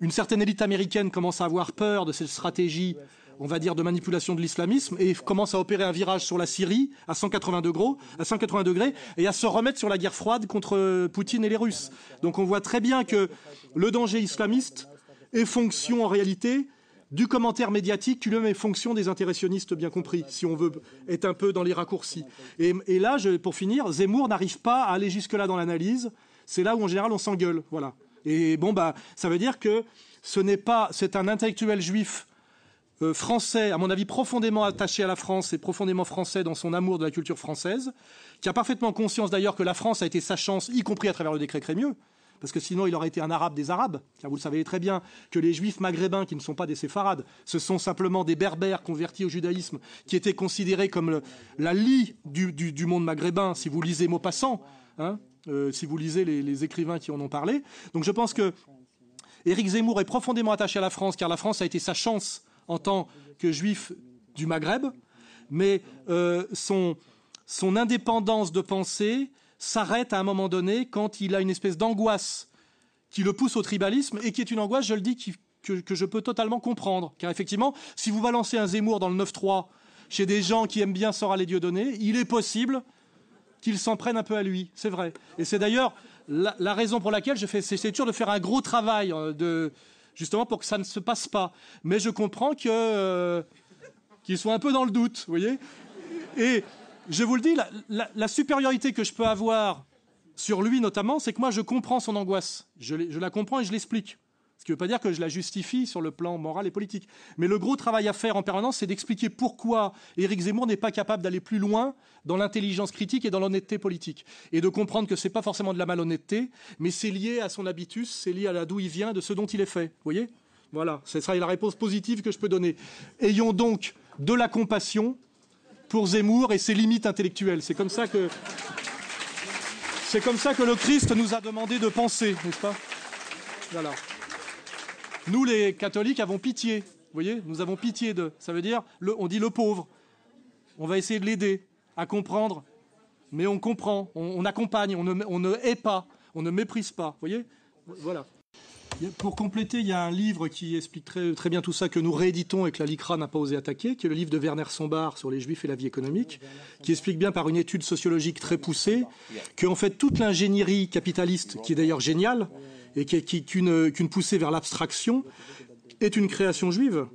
une certaine élite américaine commence à avoir peur de cette stratégie on va dire, de manipulation de l'islamisme et commence à opérer un virage sur la Syrie à 180 degrés, à 180 degrés et à se remettre sur la guerre froide contre Poutine et les Russes. Donc on voit très bien que le danger islamiste est fonction en réalité du commentaire médiatique qui lui-même est fonction des intérêts bien compris, si on veut être un peu dans les raccourcis. Et, là, pour finir, Zemmour n'arrive pas à aller jusque-là dans l'analyse. C'est là où en général on s'engueule. Voilà. Et bon, bah, ça veut dire que ce n'est pas, c'est un intellectuel juif euh, français, à mon avis profondément attaché à la France et profondément français dans son amour de la culture française, qui a parfaitement conscience d'ailleurs que la France a été sa chance, y compris à travers le décret Crémieux, parce que sinon il aurait été un arabe des arabes, car vous le savez très bien que les juifs maghrébins qui ne sont pas des séfarades, ce sont simplement des berbères convertis au judaïsme, qui étaient considérés comme la lie du, monde maghrébin, si vous lisez Maupassant, hein, euh, si vous lisez les, les, écrivains qui en ont parlé. Donc je pense que Éric Zemmour est profondément attaché à la France, car la France a été sa chance en tant que juif du Maghreb, mais euh, son, son indépendance de pensée s'arrête à un moment donné quand il a une espèce d'angoisse qui le pousse au tribalisme et qui est une angoisse, je le dis, que, que, je peux totalement comprendre. Car effectivement, si vous balancez un Zemmour dans le 9-3 chez des gens qui aiment bien Soral et Dieudonné, il est possible qu'ils s'en prennent un peu à lui. C'est vrai. Et c'est d'ailleurs la, raison pour laquelle je fais, c'est toujours de faire un gros travail euh, justement pour que ça ne se passe pas. Mais je comprends que euh, qu'il soit un peu dans le doute, vous voyez. Et je vous le dis, la, supériorité que je peux avoir sur lui notamment, c'est que moi je comprends son angoisse. Je la comprends et je l'explique. Ce qui ne veut pas dire que je la justifie sur le plan moral et politique. Mais le gros travail à faire en permanence, c'est d'expliquer pourquoi Éric Zemmour n'est pas capable d'aller plus loin dans l'intelligence critique et dans l'honnêteté politique. Et de comprendre que ce n'est pas forcément de la malhonnêteté, mais c'est lié à son habitus, c'est lié à d'où il vient, de ce dont il est fait. Vous voyez? Voilà, ce sera la réponse positive que je peux donner. Ayons donc de la compassion pour Zemmour et ses limites intellectuelles. C'est comme ça que. C'est comme ça que le Christ nous a demandé de penser, n'est-ce pas? Voilà. Nous, les catholiques, avons pitié. Vous voyez Nous avons pitié de. Ça veut dire, on dit le pauvre. On va essayer de l'aider à comprendre. Mais on comprend, on, accompagne, on ne, on hait pas, on ne méprise pas. Vous voyez Voilà. Pour compléter, il y a un livre qui explique très, très, bien tout ça, que nous rééditons et que la LICRA n'a pas osé attaquer, qui est le livre de Werner Sombart sur les Juifs et la vie économique, qui explique bien par une étude sociologique très poussée que, en fait, toute l'ingénierie capitaliste, qui est d'ailleurs géniale, et qu'une poussée vers l'abstraction est une création juive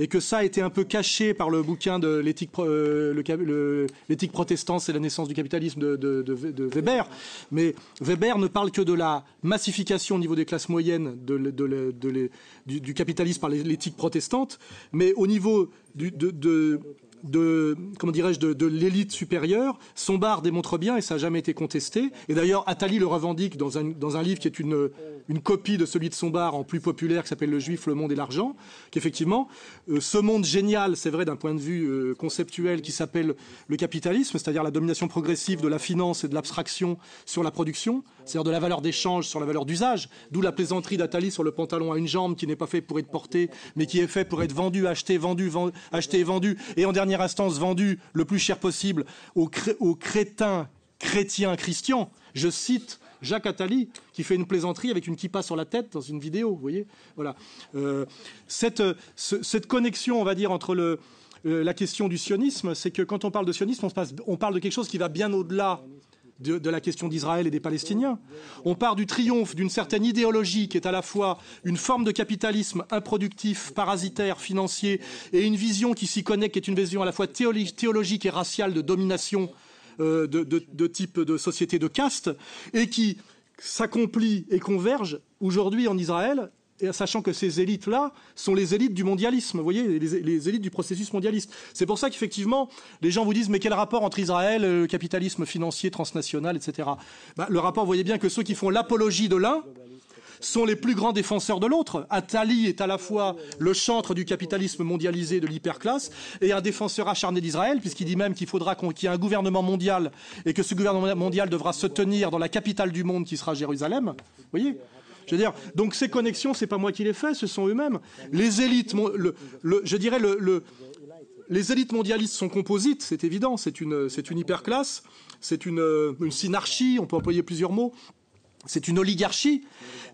et que ça a été un peu caché par le bouquin de l'éthique euh, protestante, c'est la naissance du capitalisme de, Weber. Mais Weber ne parle que de la massification au niveau des classes moyennes du, capitalisme par l'éthique protestante, mais au niveau de, de comment dirais-je de, l'élite supérieure. Son bar démontre bien et ça n'a jamais été contesté. Et d'ailleurs, Attali le revendique dans un, dans un livre qui est une, une copie de celui de son bar en plus populaire qui s'appelle Le Juif, le monde et l'argent. Qu'effectivement, euh, ce monde génial, c'est vrai d'un point de vue euh, conceptuel, qui s'appelle le capitalisme, c'est-à-dire la domination progressive de la finance et de l'abstraction sur la production, c'est-à-dire de la valeur d'échange sur la valeur d'usage. D'où la plaisanterie d'Attali sur le pantalon à une jambe qui n'est pas fait pour être porté, mais qui est fait pour être vendu, acheté, vendu, acheté et vendu. Et en dernier instance vendu le plus cher possible aux, crétins chrétiens christians. Je cite Jacques Attali, qui fait une plaisanterie avec une kippa sur la tête dans une vidéo, vous voyez? Voilà. Euh, cette, cette, connexion, on va dire, entre le, euh, la question du sionisme, c'est que quand on parle de sionisme, on, on parle de quelque chose qui va bien au-delà de, la question d'Israël et des Palestiniens. On part du triomphe d'une certaine idéologie qui est à la fois une forme de capitalisme improductif, parasitaire, financier, et une vision qui s'y connecte, qui est une vision à la fois théologique et raciale de domination euh, de, de, type de société de caste, et qui s'accomplit et converge aujourd'hui en Israël sachant que ces élites-là sont les élites du mondialisme, vous voyez, les, élites du processus mondialiste. C'est pour ça qu'effectivement, les gens vous disent, mais quel rapport entre Israël, le capitalisme financier transnational, etc. Bah, le rapport, vous voyez bien que ceux qui font l'apologie de l'un sont les plus grands défenseurs de l'autre. Attali est à la fois le chantre du capitalisme mondialisé de l'hyperclasse et un défenseur acharné d'Israël, puisqu'il dit même qu'il faudra qu'il y ait un gouvernement mondial et que ce gouvernement mondial devra se tenir dans la capitale du monde qui sera Jérusalem. Vous voyez? Je veux dire, donc ces connexions, c'est pas moi qui les fais, ce sont eux-mêmes. Les élites, je dirais, le, les élites mondialistes sont composites, c'est évident, c'est une, c'est une hyperclasse, c'est une, une synarchie, on peut employer plusieurs mots, c'est une oligarchie.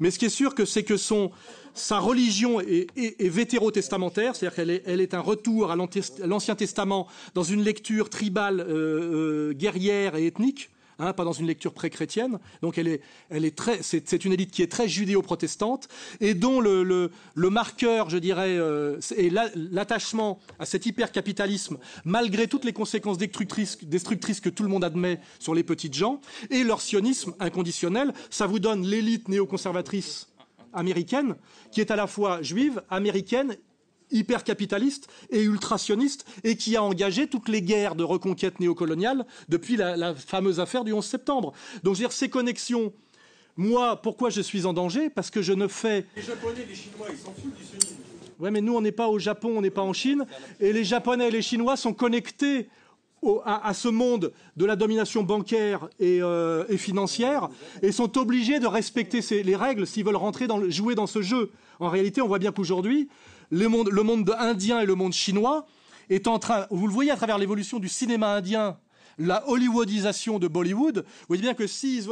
Mais ce qui est sûr, c'est que son, sa religion est, est, vétérotestamentaire, c'est-à-dire qu'elle est, elle est un retour à l'Ancien Testament dans une lecture tribale, euh, euh, guerrière et ethnique. Hein, pas dans une lecture pré-chrétienne. Donc elle est, elle est très, c'est, une élite qui est très judéo-protestante et dont le, le, marqueur, je dirais, euh, est l'attachement à cet hyper-capitalisme, malgré toutes les conséquences destructrices, destructrices que tout le monde admet sur les petites gens, et leur sionisme inconditionnel. Ça vous donne l'élite néoconservatrice américaine, qui est à la fois juive, américaine, hyper capitaliste et ultrationiste, et qui a engagé toutes les guerres de reconquête néocoloniale depuis la, fameuse affaire du 11 septembre. Donc, je veux dire, ces connexions moi, pourquoi je suis en danger? Parce que je ne fais. Les Japonais, les Chinois, ils s'en foutent du sionisme. Ouais, mais nous, on n'est pas au Japon, on n'est pas en Chine. Et les Japonais et les Chinois sont connectés à, ce monde de la domination bancaire euh, et, financière et sont obligés de respecter les règles s'ils veulent rentrer dans jouer dans ce jeu. En réalité, on voit bien qu'aujourd'hui, le monde, le monde indien et le monde chinois est en train, vous le voyez à travers l'évolution du cinéma indien, la hollywoodisation de Bollywood, vous voyez bien que si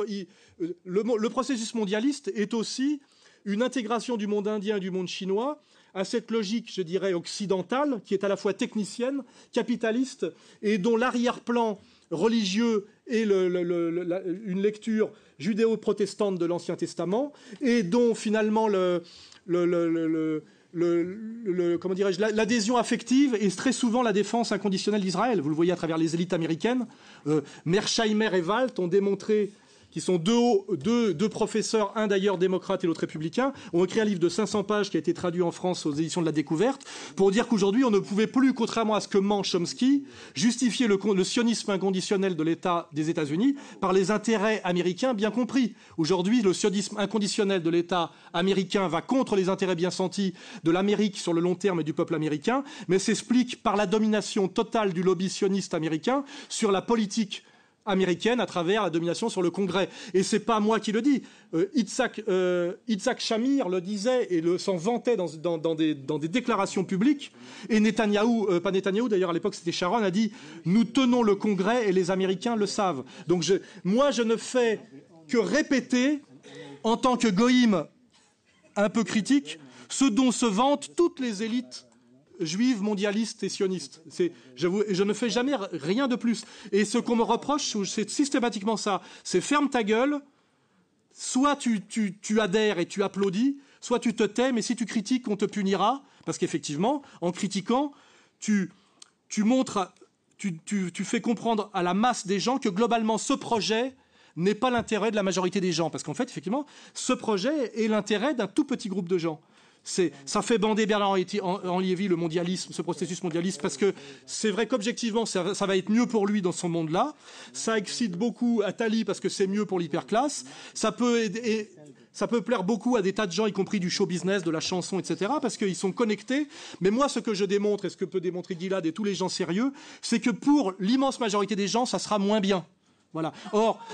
le, le processus mondialiste est aussi une intégration du monde indien et du monde chinois à cette logique, je dirais, occidentale, qui est à la fois technicienne, capitaliste, et dont l'arrière-plan religieux est une lecture judéo-protestante de l'Ancien Testament, et dont finalement le, comment dirais-je, l'adhésion affective est très souvent la défense inconditionnelle d'Israël. Vous le voyez à travers les élites américaines. Euh, Mersheimer et Walt ont démontré qui sont deux, professeurs, un d'ailleurs démocrate et l'autre républicain, ont écrit un livre de 500 pages qui a été traduit en France aux éditions de la Découverte, pour dire qu'aujourd'hui, on ne pouvait plus, contrairement à ce que ment Chomsky, justifier le, le sionisme inconditionnel de l'État des États-Unis par les intérêts américains bien compris. Aujourd'hui, le sionisme inconditionnel de l'État américain va contre les intérêts bien sentis de l'Amérique sur le long terme et du peuple américain, mais s'explique par la domination totale du lobby sioniste américain sur la politique américaine à travers la domination sur le Congrès. Et c'est pas moi qui le dis. Euh, euh, Shamir le disait et s'en vantait dans, des, déclarations publiques. Et Netanyahou, euh, pas Netanyahou d'ailleurs, à l'époque c'était Sharon, a dit Nous tenons le Congrès et les Américains le savent. Donc moi je ne fais que répéter, en tant que goïm un peu critique, ce dont se vantent toutes les élites juive, mondialiste et sioniste. je, je, ne fais jamais rien de plus. Et ce qu'on me reproche, c'est systématiquement ça. C'est ferme ta gueule, soit tu, adhères et tu applaudis, soit tu te tais, mais si tu critiques, on te punira. Parce qu'effectivement, en critiquant, tu, montres, tu, tu fais comprendre à la masse des gens que globalement, ce projet n'est pas l'intérêt de la majorité des gens. Parce qu'en fait, effectivement, ce projet est l'intérêt d'un tout petit groupe de gens ça fait bander Bernard-Henri le mondialisme, ce processus mondialiste, parce que c'est vrai qu'objectivement, ça, va être mieux pour lui dans son monde-là. Ça excite beaucoup Attali parce que c'est mieux pour l'hyperclasse. Ça peut ça peut plaire beaucoup à des tas de gens, y compris du show business, de la chanson, etc., parce qu'ils sont connectés. Mais moi, ce que je démontre, et ce que peut démontrer Gilad et tous les gens sérieux, c'est que pour l'immense majorité des gens, ça sera moins bien. Voilà. Or.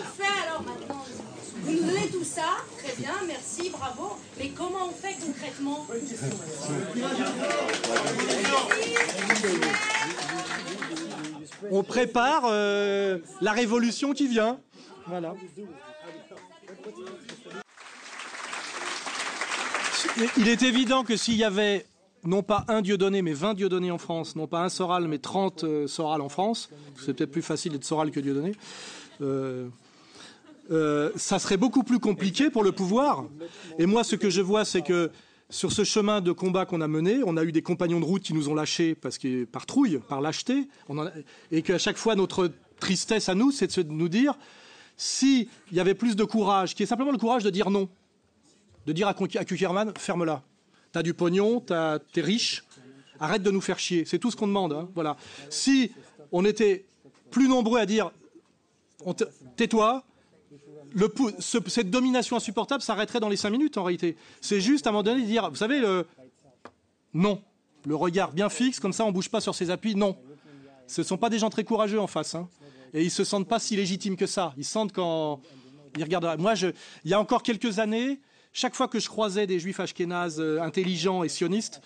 Vous nous donnez tout ça, très bien, merci, bravo. Mais comment on fait concrètement? On prépare euh, la révolution qui vient. Voilà. Il est évident que s'il y avait non pas un dieu donné, mais 20 dieux donnés en France, non pas un Soral, mais 30 euh, en France, c'est peut-être plus facile d'être Soral que dieu donné, euh, euh, ça serait beaucoup plus compliqué pour le pouvoir. Et moi, ce que je vois, c'est que sur ce chemin de combat qu'on a mené, on a eu des compagnons de route qui nous ont lâchés parce que par trouille, par lâcheté, et qu'à chaque fois notre tristesse à nous, c'est de nous dire s'il y avait plus de courage, qui est simplement le courage de dire non, de dire à, à ferme-la. T'as du pognon, t'es riche, arrête de nous faire chier. C'est tout ce qu'on demande. Hein, voilà. Si on était plus nombreux à dire tais-toi, cette domination insupportable s'arrêterait dans les cinq minutes en réalité. C'est juste à un moment donné de dire, vous savez, le non, le regard bien fixe, comme ça on bouge pas sur ses appuis, non. Ce ne sont pas des gens très courageux en face, hein. et ils se sentent pas si légitimes que ça. Ils sentent quand ils regardent. Moi, je... il y a encore quelques années, chaque fois que je croisais des juifs ashkénazes euh, intelligents et sionistes,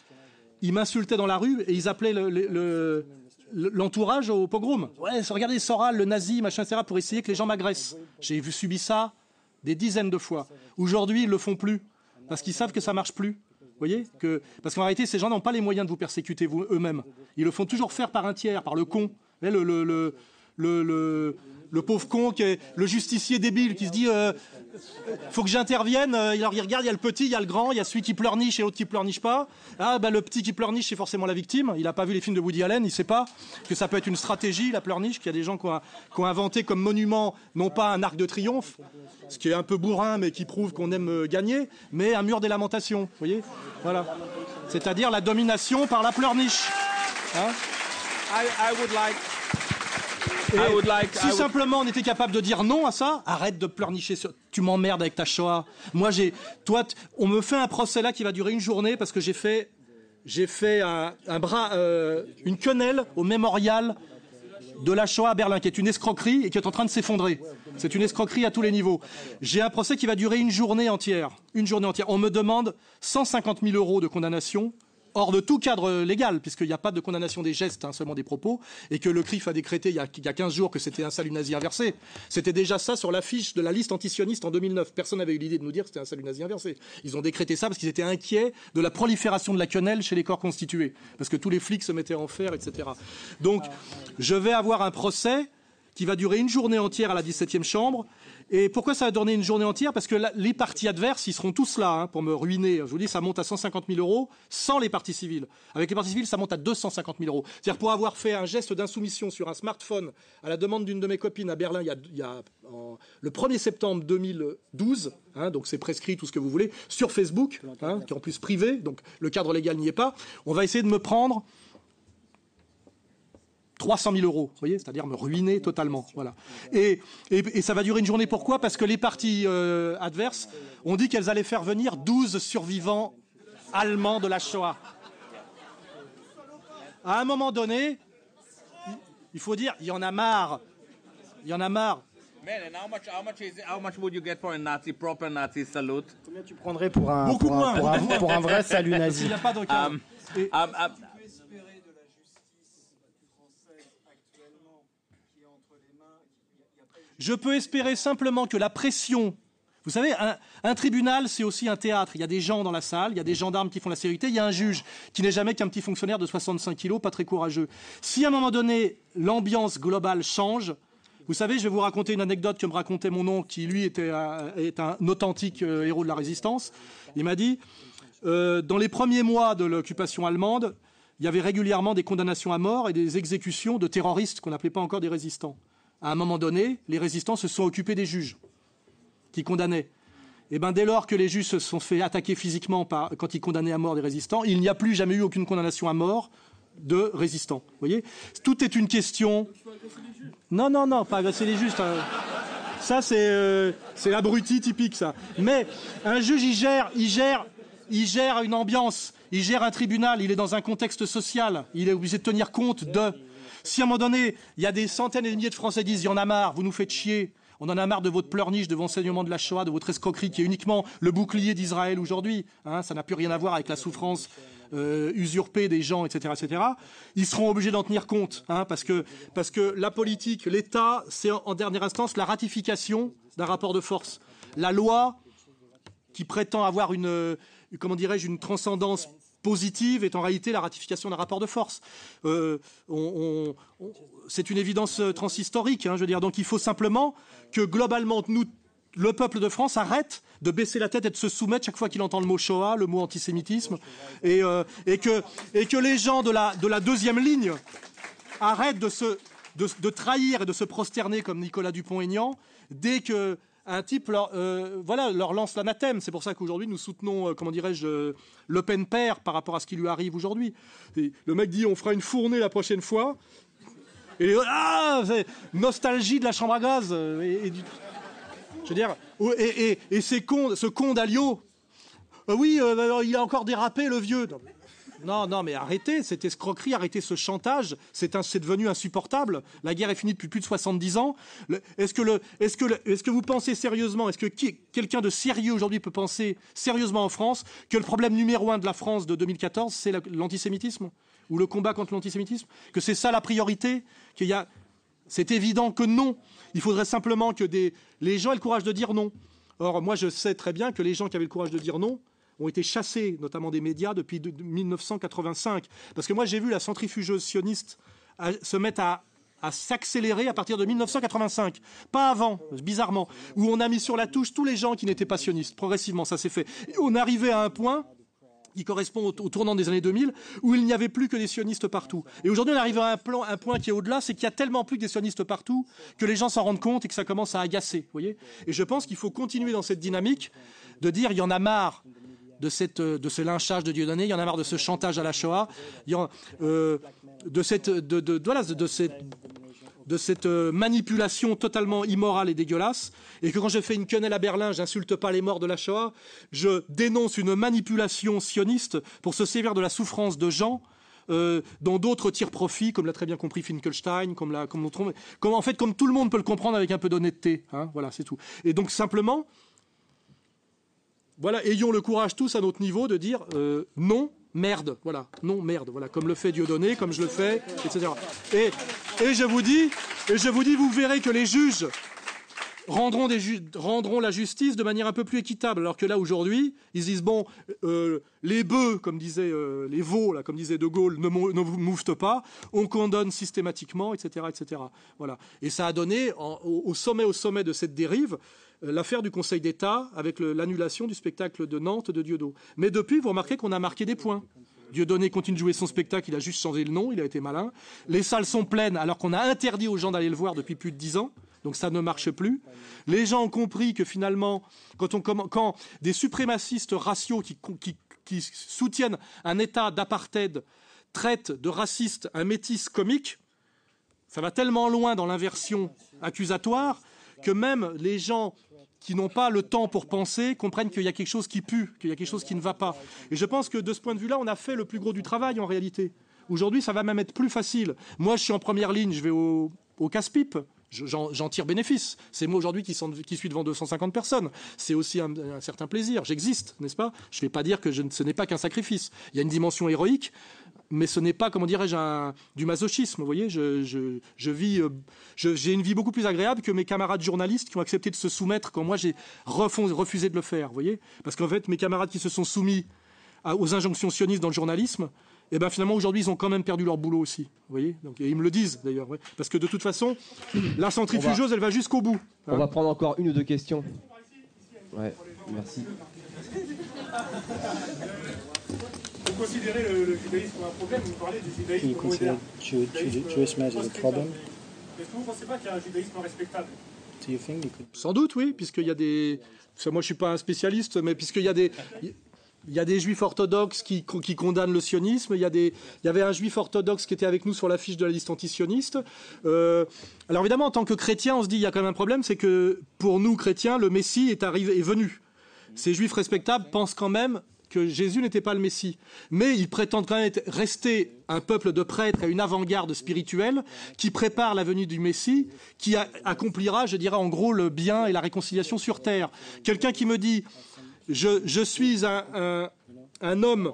ils m'insultaient dans la rue et ils appelaient le l'entourage au pogrom. Ouais, regardez Soral, le nazi, machin, etc., pour essayer que les gens m'agressent. J'ai vu subi ça des dizaines de fois. Aujourd'hui, ils le font plus parce qu'ils savent que ça marche plus. Vous voyez que parce qu'en réalité, ces gens n'ont pas les moyens de vous persécuter eux-mêmes. Ils le font toujours faire par un tiers, par le con, le, le, le, le pauvre con, qui est le justicier débile qui se dit euh, faut que j'intervienne. Euh, alors il regarde, il y a le petit, il y a le grand, il y a celui qui pleurniche et l'autre qui pleurniche pas. Ah bah le petit qui pleurniche c'est forcément la victime. Il n'a pas vu les films de Woody Allen, il sait pas que ça peut être une stratégie la pleurniche, qu'il y a des gens qui ont, inventé comme monument non pas un arc de triomphe, ce qui est un peu bourrin mais qui prouve qu'on aime euh, gagner, mais un mur des lamentations. Vous voyez, voilà. C'est-à-dire la domination par la pleurniche. Hein? Si simplement on était capable de dire non à ça, arrête de pleurnicher sur. Tu m'emmerdes avec ta Shoah. Moi, j'ai. Toi, on me fait un procès là qui va durer une journée parce que j'ai fait. J'ai fait un, bras, euh, une quenelle au mémorial de la Shoah à Berlin, qui est une escroquerie et qui est en train de s'effondrer. C'est une escroquerie à tous les niveaux. J'ai un procès qui va durer une journée entière. Une journée entière. On me demande 150 000 euros de condamnation hors de tout cadre légal, puisqu'il n'y a pas de condamnation des gestes, hein, seulement des propos, et que le CRIF a décrété il y a, il y a 15 jours que c'était un salut nazi inversé. C'était déjà ça sur l'affiche de la liste antisioniste en 2009. Personne n'avait eu l'idée de nous dire que c'était un salut nazi inversé. Ils ont décrété ça parce qu'ils étaient inquiets de la prolifération de la quenelle chez les corps constitués, parce que tous les flics se mettaient en fer, etc. Donc, je vais avoir un procès qui va durer une journée entière à la 17e chambre, et pourquoi ça va donner une journée entière? Parce que les partis adverses, ils seront tous là hein, pour me ruiner. Je vous dis, ça monte à 150 000 euros sans les partis civils. Avec les partis civils, ça monte à 250 000 euros. C'est-à-dire pour avoir fait un geste d'insoumission sur un smartphone à la demande d'une de mes copines à Berlin il y a, le 1er septembre 2012, hein, donc c'est prescrit tout ce que vous voulez, sur Facebook, hein, qui est en plus privé, donc le cadre légal n'y est pas. On va essayer de me prendre 300 000 euros, vous voyez, c'est-à-dire me ruiner totalement. Voilà. Et, et, ça va durer une journée. Pourquoi? Parce que les parties euh, adverses ont dit qu'elles allaient faire venir 12 survivants allemands de la Shoah. À un moment donné, il faut dire, il y en a marre. Il y en a marre. Combien tu prendrais pour un, pour un, pour un, vrai salut nazi Il n'y a pas de cas. Um, um, um, Je peux espérer simplement que la pression vous savez, un, tribunal, c'est aussi un théâtre. Il y a des gens dans la salle, il y a des gendarmes qui font la sécurité, il y a un juge qui n'est jamais qu'un petit fonctionnaire de 65 kilos, pas très courageux. Si à un moment donné, l'ambiance globale change, vous savez, je vais vous raconter une anecdote que me racontait mon oncle, qui lui était est un authentique euh, héros de la résistance. Il m'a dit, euh, dans les premiers mois de l'occupation allemande, il y avait régulièrement des condamnations à mort et des exécutions de terroristes qu'on n'appelait pas encore des résistants à un moment donné, les résistants se sont occupés des juges qui condamnaient. Et eh ben, dès lors que les juges se sont fait attaquer physiquement quand ils condamnaient à mort des résistants, il n'y a plus jamais eu aucune condamnation à mort de résistants. Voyez? Tout est une question. Non, non, non, pas agresser les juges. Hein. Ça, euh, c'est l'abruti typique, ça. Mais un juge, il gère, gère, il gère une ambiance, il gère un tribunal, il est dans un contexte social, il est obligé de tenir compte de. Si à un moment donné, il y a des centaines et des milliers de Français qui disent, il y en a marre, vous nous faites chier, on en a marre de votre pleurniche, de l'enseignement de la Shoah, de votre escroquerie qui est uniquement le bouclier d'Israël aujourd'hui. Hein, ça n'a plus rien à voir avec la souffrance euh, usurpée des gens, etc., etc. Ils seront obligés d'en tenir compte, hein, parce que parce que la politique, l'État, c'est en, dernière instance la ratification d'un rapport de force. La loi qui prétend avoir une comment dirais-je une transcendance positive est en réalité la ratification d'un rapport de force. Euh, c'est une évidence euh, transhistorique, hein, je veux. Donc il faut simplement que globalement, le peuple de France arrête de baisser la tête et de se soumettre chaque fois qu'il entend le mot Shoah, le mot antisémitisme, et, euh, que, les gens de la, de la deuxième ligne arrêtent de trahir et de se prosterner comme Nicolas Dupont-Aignan dès que un type leur, euh, voilà, leur lance l'anathème. C'est pour ça qu'aujourd'hui, nous soutenons, euh, comment dirais-je, euh, Le Pen père par rapport à ce qui lui arrive aujourd'hui. Le mec dit on fera une fournée la prochaine fois. Et ah, nostalgie de la chambre à gaz. Et, je veux dire, et, et, ce con d'Alio. oui, il a encore dérapé, le vieux. Non, mais arrêtez cette escroquerie, arrêtez ce chantage. C'est devenu insupportable. La guerre est finie depuis plus de 70 ans. Est-ce que, vous pensez sérieusement, est-ce que quelqu'un de sérieux aujourd'hui peut penser sérieusement en France que le problème numéro un de la France de 2014, c'est l'antisémitisme? Ou le combat contre l'antisémitisme? Que c'est ça la priorité? C'est évident que non. Il faudrait simplement que les gens aient le courage de dire non. Or, moi, je sais très bien que les gens qui avaient le courage de dire non, ont été chassés, notamment des médias, depuis 1985. Parce que moi, j'ai vu la centrifugeuse sioniste se mettre à, s'accélérer à partir de 1985. Pas avant, bizarrement, où on a mis sur la touche tous les gens qui n'étaient pas sionistes. Progressivement, ça s'est fait. On arrivait à un point qui correspond au, tournant des années 2000, où il n'y avait plus que des sionistes partout. Et aujourd'hui, on arrive à un point qui est au-delà, c'est qu'il y a tellement plus que des sionistes partout que les gens s'en rendent compte et que ça commence à agacer. voyez? Et je pense qu'il faut continuer dans cette dynamique de dire il y en a marre de, cette, de ce lynchage de Dieudonné, il y en a marre de ce chantage à la Shoah, il y euh, de, cette, de, de, de cette de cette euh, manipulation totalement immorale et dégueulasse, et que quand je fais une quenelle à Berlin, j'insulte pas les morts de la Shoah, je dénonce une manipulation sioniste pour se servir de la souffrance de gens euh, dont d'autres tirent profit, comme l'a très bien compris Finkelstein, comme, la, comme, comme en fait comme tout le monde peut le comprendre avec un peu d'honnêteté. Hein, voilà, c'est tout. Et donc simplement, voilà, ayons le courage tous à notre niveau de dire euh, non merde, voilà, non, merde, voilà, comme le fait Dieudonné, comme je le fais, etc. Et, et je vous dis, et je vous dis, vous verrez que les juges rendront, la justice de manière un peu plus équitable, alors que là aujourd'hui, ils disent bon, euh, les bœufs, comme disaient euh, les veaux, là, comme disait De Gaulle, ne, ne vous mouftent pas, on condamne systématiquement, etc., etc. Voilà. Et ça a donné au, sommet, au sommet de cette dérive, euh, l'affaire du Conseil d'État avec l'annulation du spectacle de Nantes de Dieudo. Mais depuis, vous remarquez qu'on a marqué des points. Dieudonné continue de jouer son spectacle, il a juste changé le nom, il a été malin. Les salles sont pleines alors qu'on a interdit aux gens d'aller le voir depuis plus de dix ans. Donc ça ne marche plus. Les gens ont compris que finalement, quand, on, quand des suprémacistes raciaux qui, qui soutiennent un État d'apartheid traitent de raciste un métis comique, ça va tellement loin dans l'inversion accusatoire que même les gens qui n'ont pas le temps pour penser comprennent qu'il y a quelque chose qui pue, qu'il y a quelque chose qui ne va pas. Et je pense que de ce point de vue-là, on a fait le plus gros du travail en réalité. Aujourd'hui, ça va même être plus facile. Moi, je suis en première ligne, je vais au, casse-pipe. J'en tire bénéfice. C'est moi aujourd'hui qui, suis devant 250 personnes. C'est aussi un, certain plaisir. J'existe, n'est-ce pas? Je ne vais pas dire que ce n'est pas qu'un sacrifice. Il y a une dimension héroïque, mais ce n'est pas, comment dirais-je, du masochisme. Vous voyez, euh, j'ai une vie beaucoup plus agréable que mes camarades journalistes qui ont accepté de se soumettre quand moi j'ai refusé de le faire. Vous voyez, parce qu'en fait, mes camarades qui se sont soumis aux injonctions sionistes dans le journalisme, et eh ben finalement aujourd'hui ils ont quand même perdu leur boulot aussi. Vous voyez, donc ils me le disent d'ailleurs, parce que de toute façon, la centrifugeuse, elle va jusqu'au bout. On va prendre encore une ou deux questions. Ouais, merci. Vous considérez le, le, judaïsme comme un problème? Vous parlez du judaïsme moderne. Jewish as a problem? Est-ce que vous ne pensez pas qu'il y a un judaïsme respectable? Sans doute, oui, puisqu'il y a des. Moi, je suis pas un spécialiste, mais puisqu'il y a des. Il y a des juifs orthodoxes qui, condamnent le sionisme. Il y, a des, avait un juif orthodoxe qui était avec nous sur l'affiche de la liste antisioniste. Euh, alors évidemment, en tant que chrétien, on se dit il y a quand même un problème, c'est que pour nous chrétiens, le Messie est arrivé, est venu. Ces juifs respectables pensent quand même que Jésus n'était pas le Messie. Mais ils prétendent quand même rester un peuple de prêtres et une avant-garde spirituelle qui prépare la venue du Messie, qui accomplira, je dirais, en gros, le bien et la réconciliation sur terre. Quelqu'un qui me dit, je, suis un, homme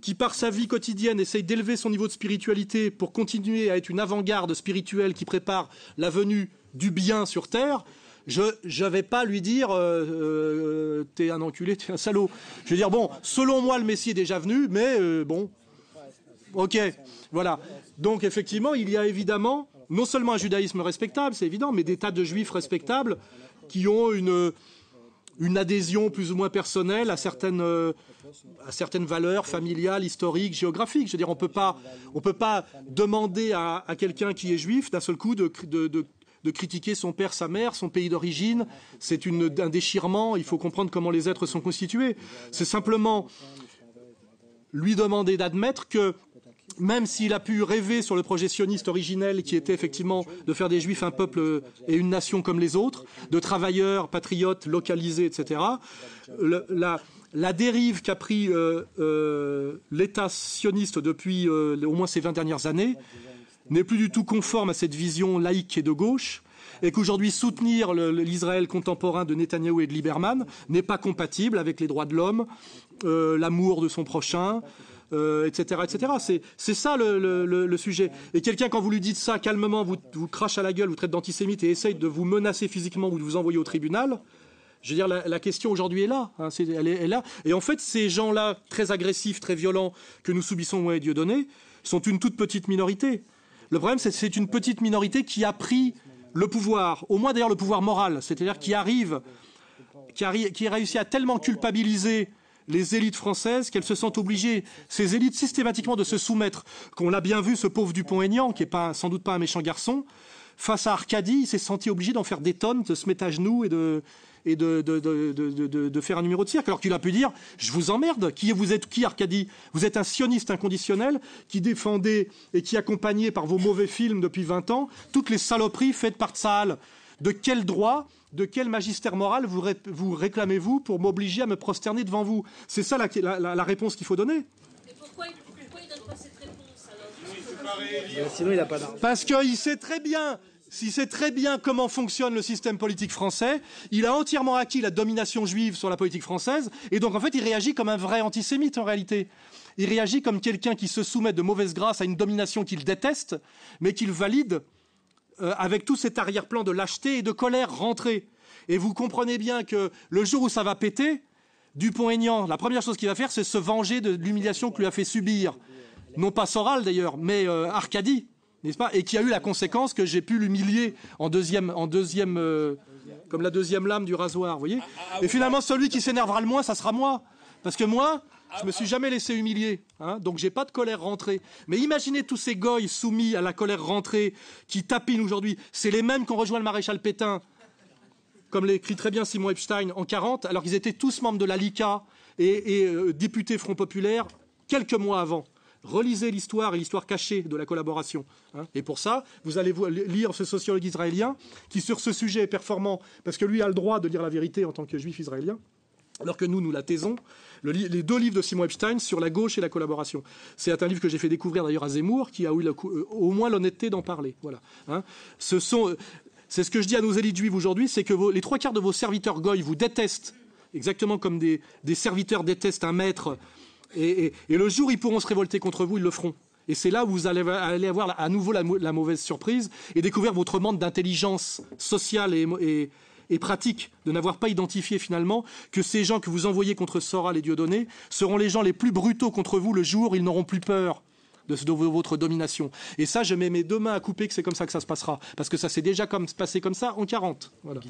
qui, par sa vie quotidienne, essaye d'élever son niveau de spiritualité pour continuer à être une avant-garde spirituelle qui prépare la venue du bien sur terre, je ne vais pas lui dire euh, euh, t'es un enculé, t'es un salaud. Je vais dire bon, selon moi le Messie est déjà venu, mais euh, bon, ok, voilà. Donc effectivement, il y a évidemment non seulement un judaïsme respectable, c'est évident, mais des tas de juifs respectables qui ont une une adhésion plus ou moins personnelle à certaines, à certaines valeurs familiales, historiques, géographiques. Je veux dire, on peut peut pas demander à, quelqu'un qui est juif d'un seul coup de, de, de critiquer son père, sa mère, son pays d'origine. C'est un déchirement. Il faut comprendre comment les êtres sont constitués. C'est simplement lui demander d'admettre que même s'il a pu rêver sur le projet sioniste originel qui était effectivement de faire des juifs un peuple et une nation comme les autres, de travailleurs, patriotes, localisés, etc., la, dérive qu'a pris euh, euh, l'État sioniste depuis euh, au moins ces 20 dernières années, n'est plus du tout conforme à cette vision laïque et de gauche, et qu'aujourd'hui soutenir l'Israël contemporain de Netanyahou et de Lieberman n'est pas compatible avec les droits de l'homme, l'amour de son prochain, euh, etc. C'est ça le, sujet. Et quelqu'un, quand vous lui dites ça calmement, vous, vous crache à la gueule, vous traite d'antisémite et essaye de vous menacer physiquement ou de vous envoyer au tribunal, je veux dire, la, question aujourd'hui est là, hein, elle, est, là. Et en fait, ces gens-là, très agressifs, très violents, que nous subissons, ouais, Dieu donné, sont une toute petite minorité. Le problème, c'est que c'est une petite minorité qui a pris le pouvoir, au moins d'ailleurs le pouvoir moral, c'est-à-dire qui arrive, qui, a, qui réussi à tellement culpabiliser les élites françaises qu'elles se sentent obligées, ces élites systématiquement, de se soumettre. Qu'on l'a bien vu, ce pauvre Dupont-Aignan, qui est pas, sans doute pas un méchant garçon, face à Arcadie, il s'est senti obligé d'en faire des tonnes, de se mettre à genoux et de, et de, de, de, de, faire un numéro de cirque, alors qu'il a pu dire Je vous emmerde. Qui vous êtes Qui, Arcadie? Vous êtes un sioniste inconditionnel qui défendait et qui accompagnait par vos mauvais films depuis 20 ans toutes les saloperies faites par Tsahal. De quel droit de quel magistère moral vous, vous réclamez-vous pour m'obliger à me prosterner devant vous? C'est ça la, la, la réponse qu'il faut donner. Et pourquoi, pourquoi il ne donne pas cette réponse alors? Sinon, il n'a pas Parce qu'il sait très bien s'il sait très bien comment fonctionne le système politique français, il a entièrement acquis la domination juive sur la politique française, et donc en fait il réagit comme un vrai antisémite en réalité. Il réagit comme quelqu'un qui se soumet de mauvaise grâce à une domination qu'il déteste, mais qu'il valide euh, avec tout cet arrière-plan de lâcheté et de colère rentrée. Et vous comprenez bien que le jour où ça va péter, Dupont-Aignan, la première chose qu'il va faire, c'est se venger de l'humiliation que lui a fait subir, non pas Soral d'ailleurs, mais euh, Arcadie n'est-ce pas? Et qui a eu la conséquence que j'ai pu l'humilier en deuxième, en deuxième, euh, comme la deuxième lame du rasoir, vous voyez? Et finalement, celui qui s'énervera le moins, ça sera moi, parce que moi, je me suis jamais laissé humilier, hein, donc j'ai pas de colère rentrée. Mais imaginez tous ces goys soumis à la colère rentrée qui tapinent aujourd'hui. C'est les mêmes qui ont rejoint le maréchal Pétain, comme l'écrit très bien Simon Epstein en 40, alors qu'ils étaient tous membres de la LICA et, euh, députés Front Populaire quelques mois avant relisez l'histoire et l'histoire cachée de la collaboration. Hein. Et pour ça, vous allez lire ce sociologue israélien qui, sur ce sujet, est performant, parce que lui a le droit de dire la vérité en tant que juif israélien, alors que nous, nous la taisons. les deux livres de Simon Epstein sur la gauche et la collaboration. C'est un livre que j'ai fait découvrir d'ailleurs à Zemmour, qui a eu euh, au moins l'honnêteté d'en parler. Voilà. Hein. Ce sont, c'est ce que je dis à nos élites juives aujourd'hui, c'est que les trois quarts de vos serviteurs goy vous détestent, exactement comme des, serviteurs détestent un maître et, le jour où ils pourront se révolter contre vous, ils le feront. Et c'est là où vous allez, avoir à nouveau la, mauvaise surprise et découvrir votre manque d'intelligence sociale et, pratique de n'avoir pas identifié finalement que ces gens que vous envoyez contre Soral et Dieudonné seront les gens les plus brutaux contre vous le jour où ils n'auront plus peur de, votre domination. Et ça, je mets mes deux mains à couper que c'est comme ça que ça se passera. Parce que ça s'est déjà comme, passé comme ça en 40. Voilà.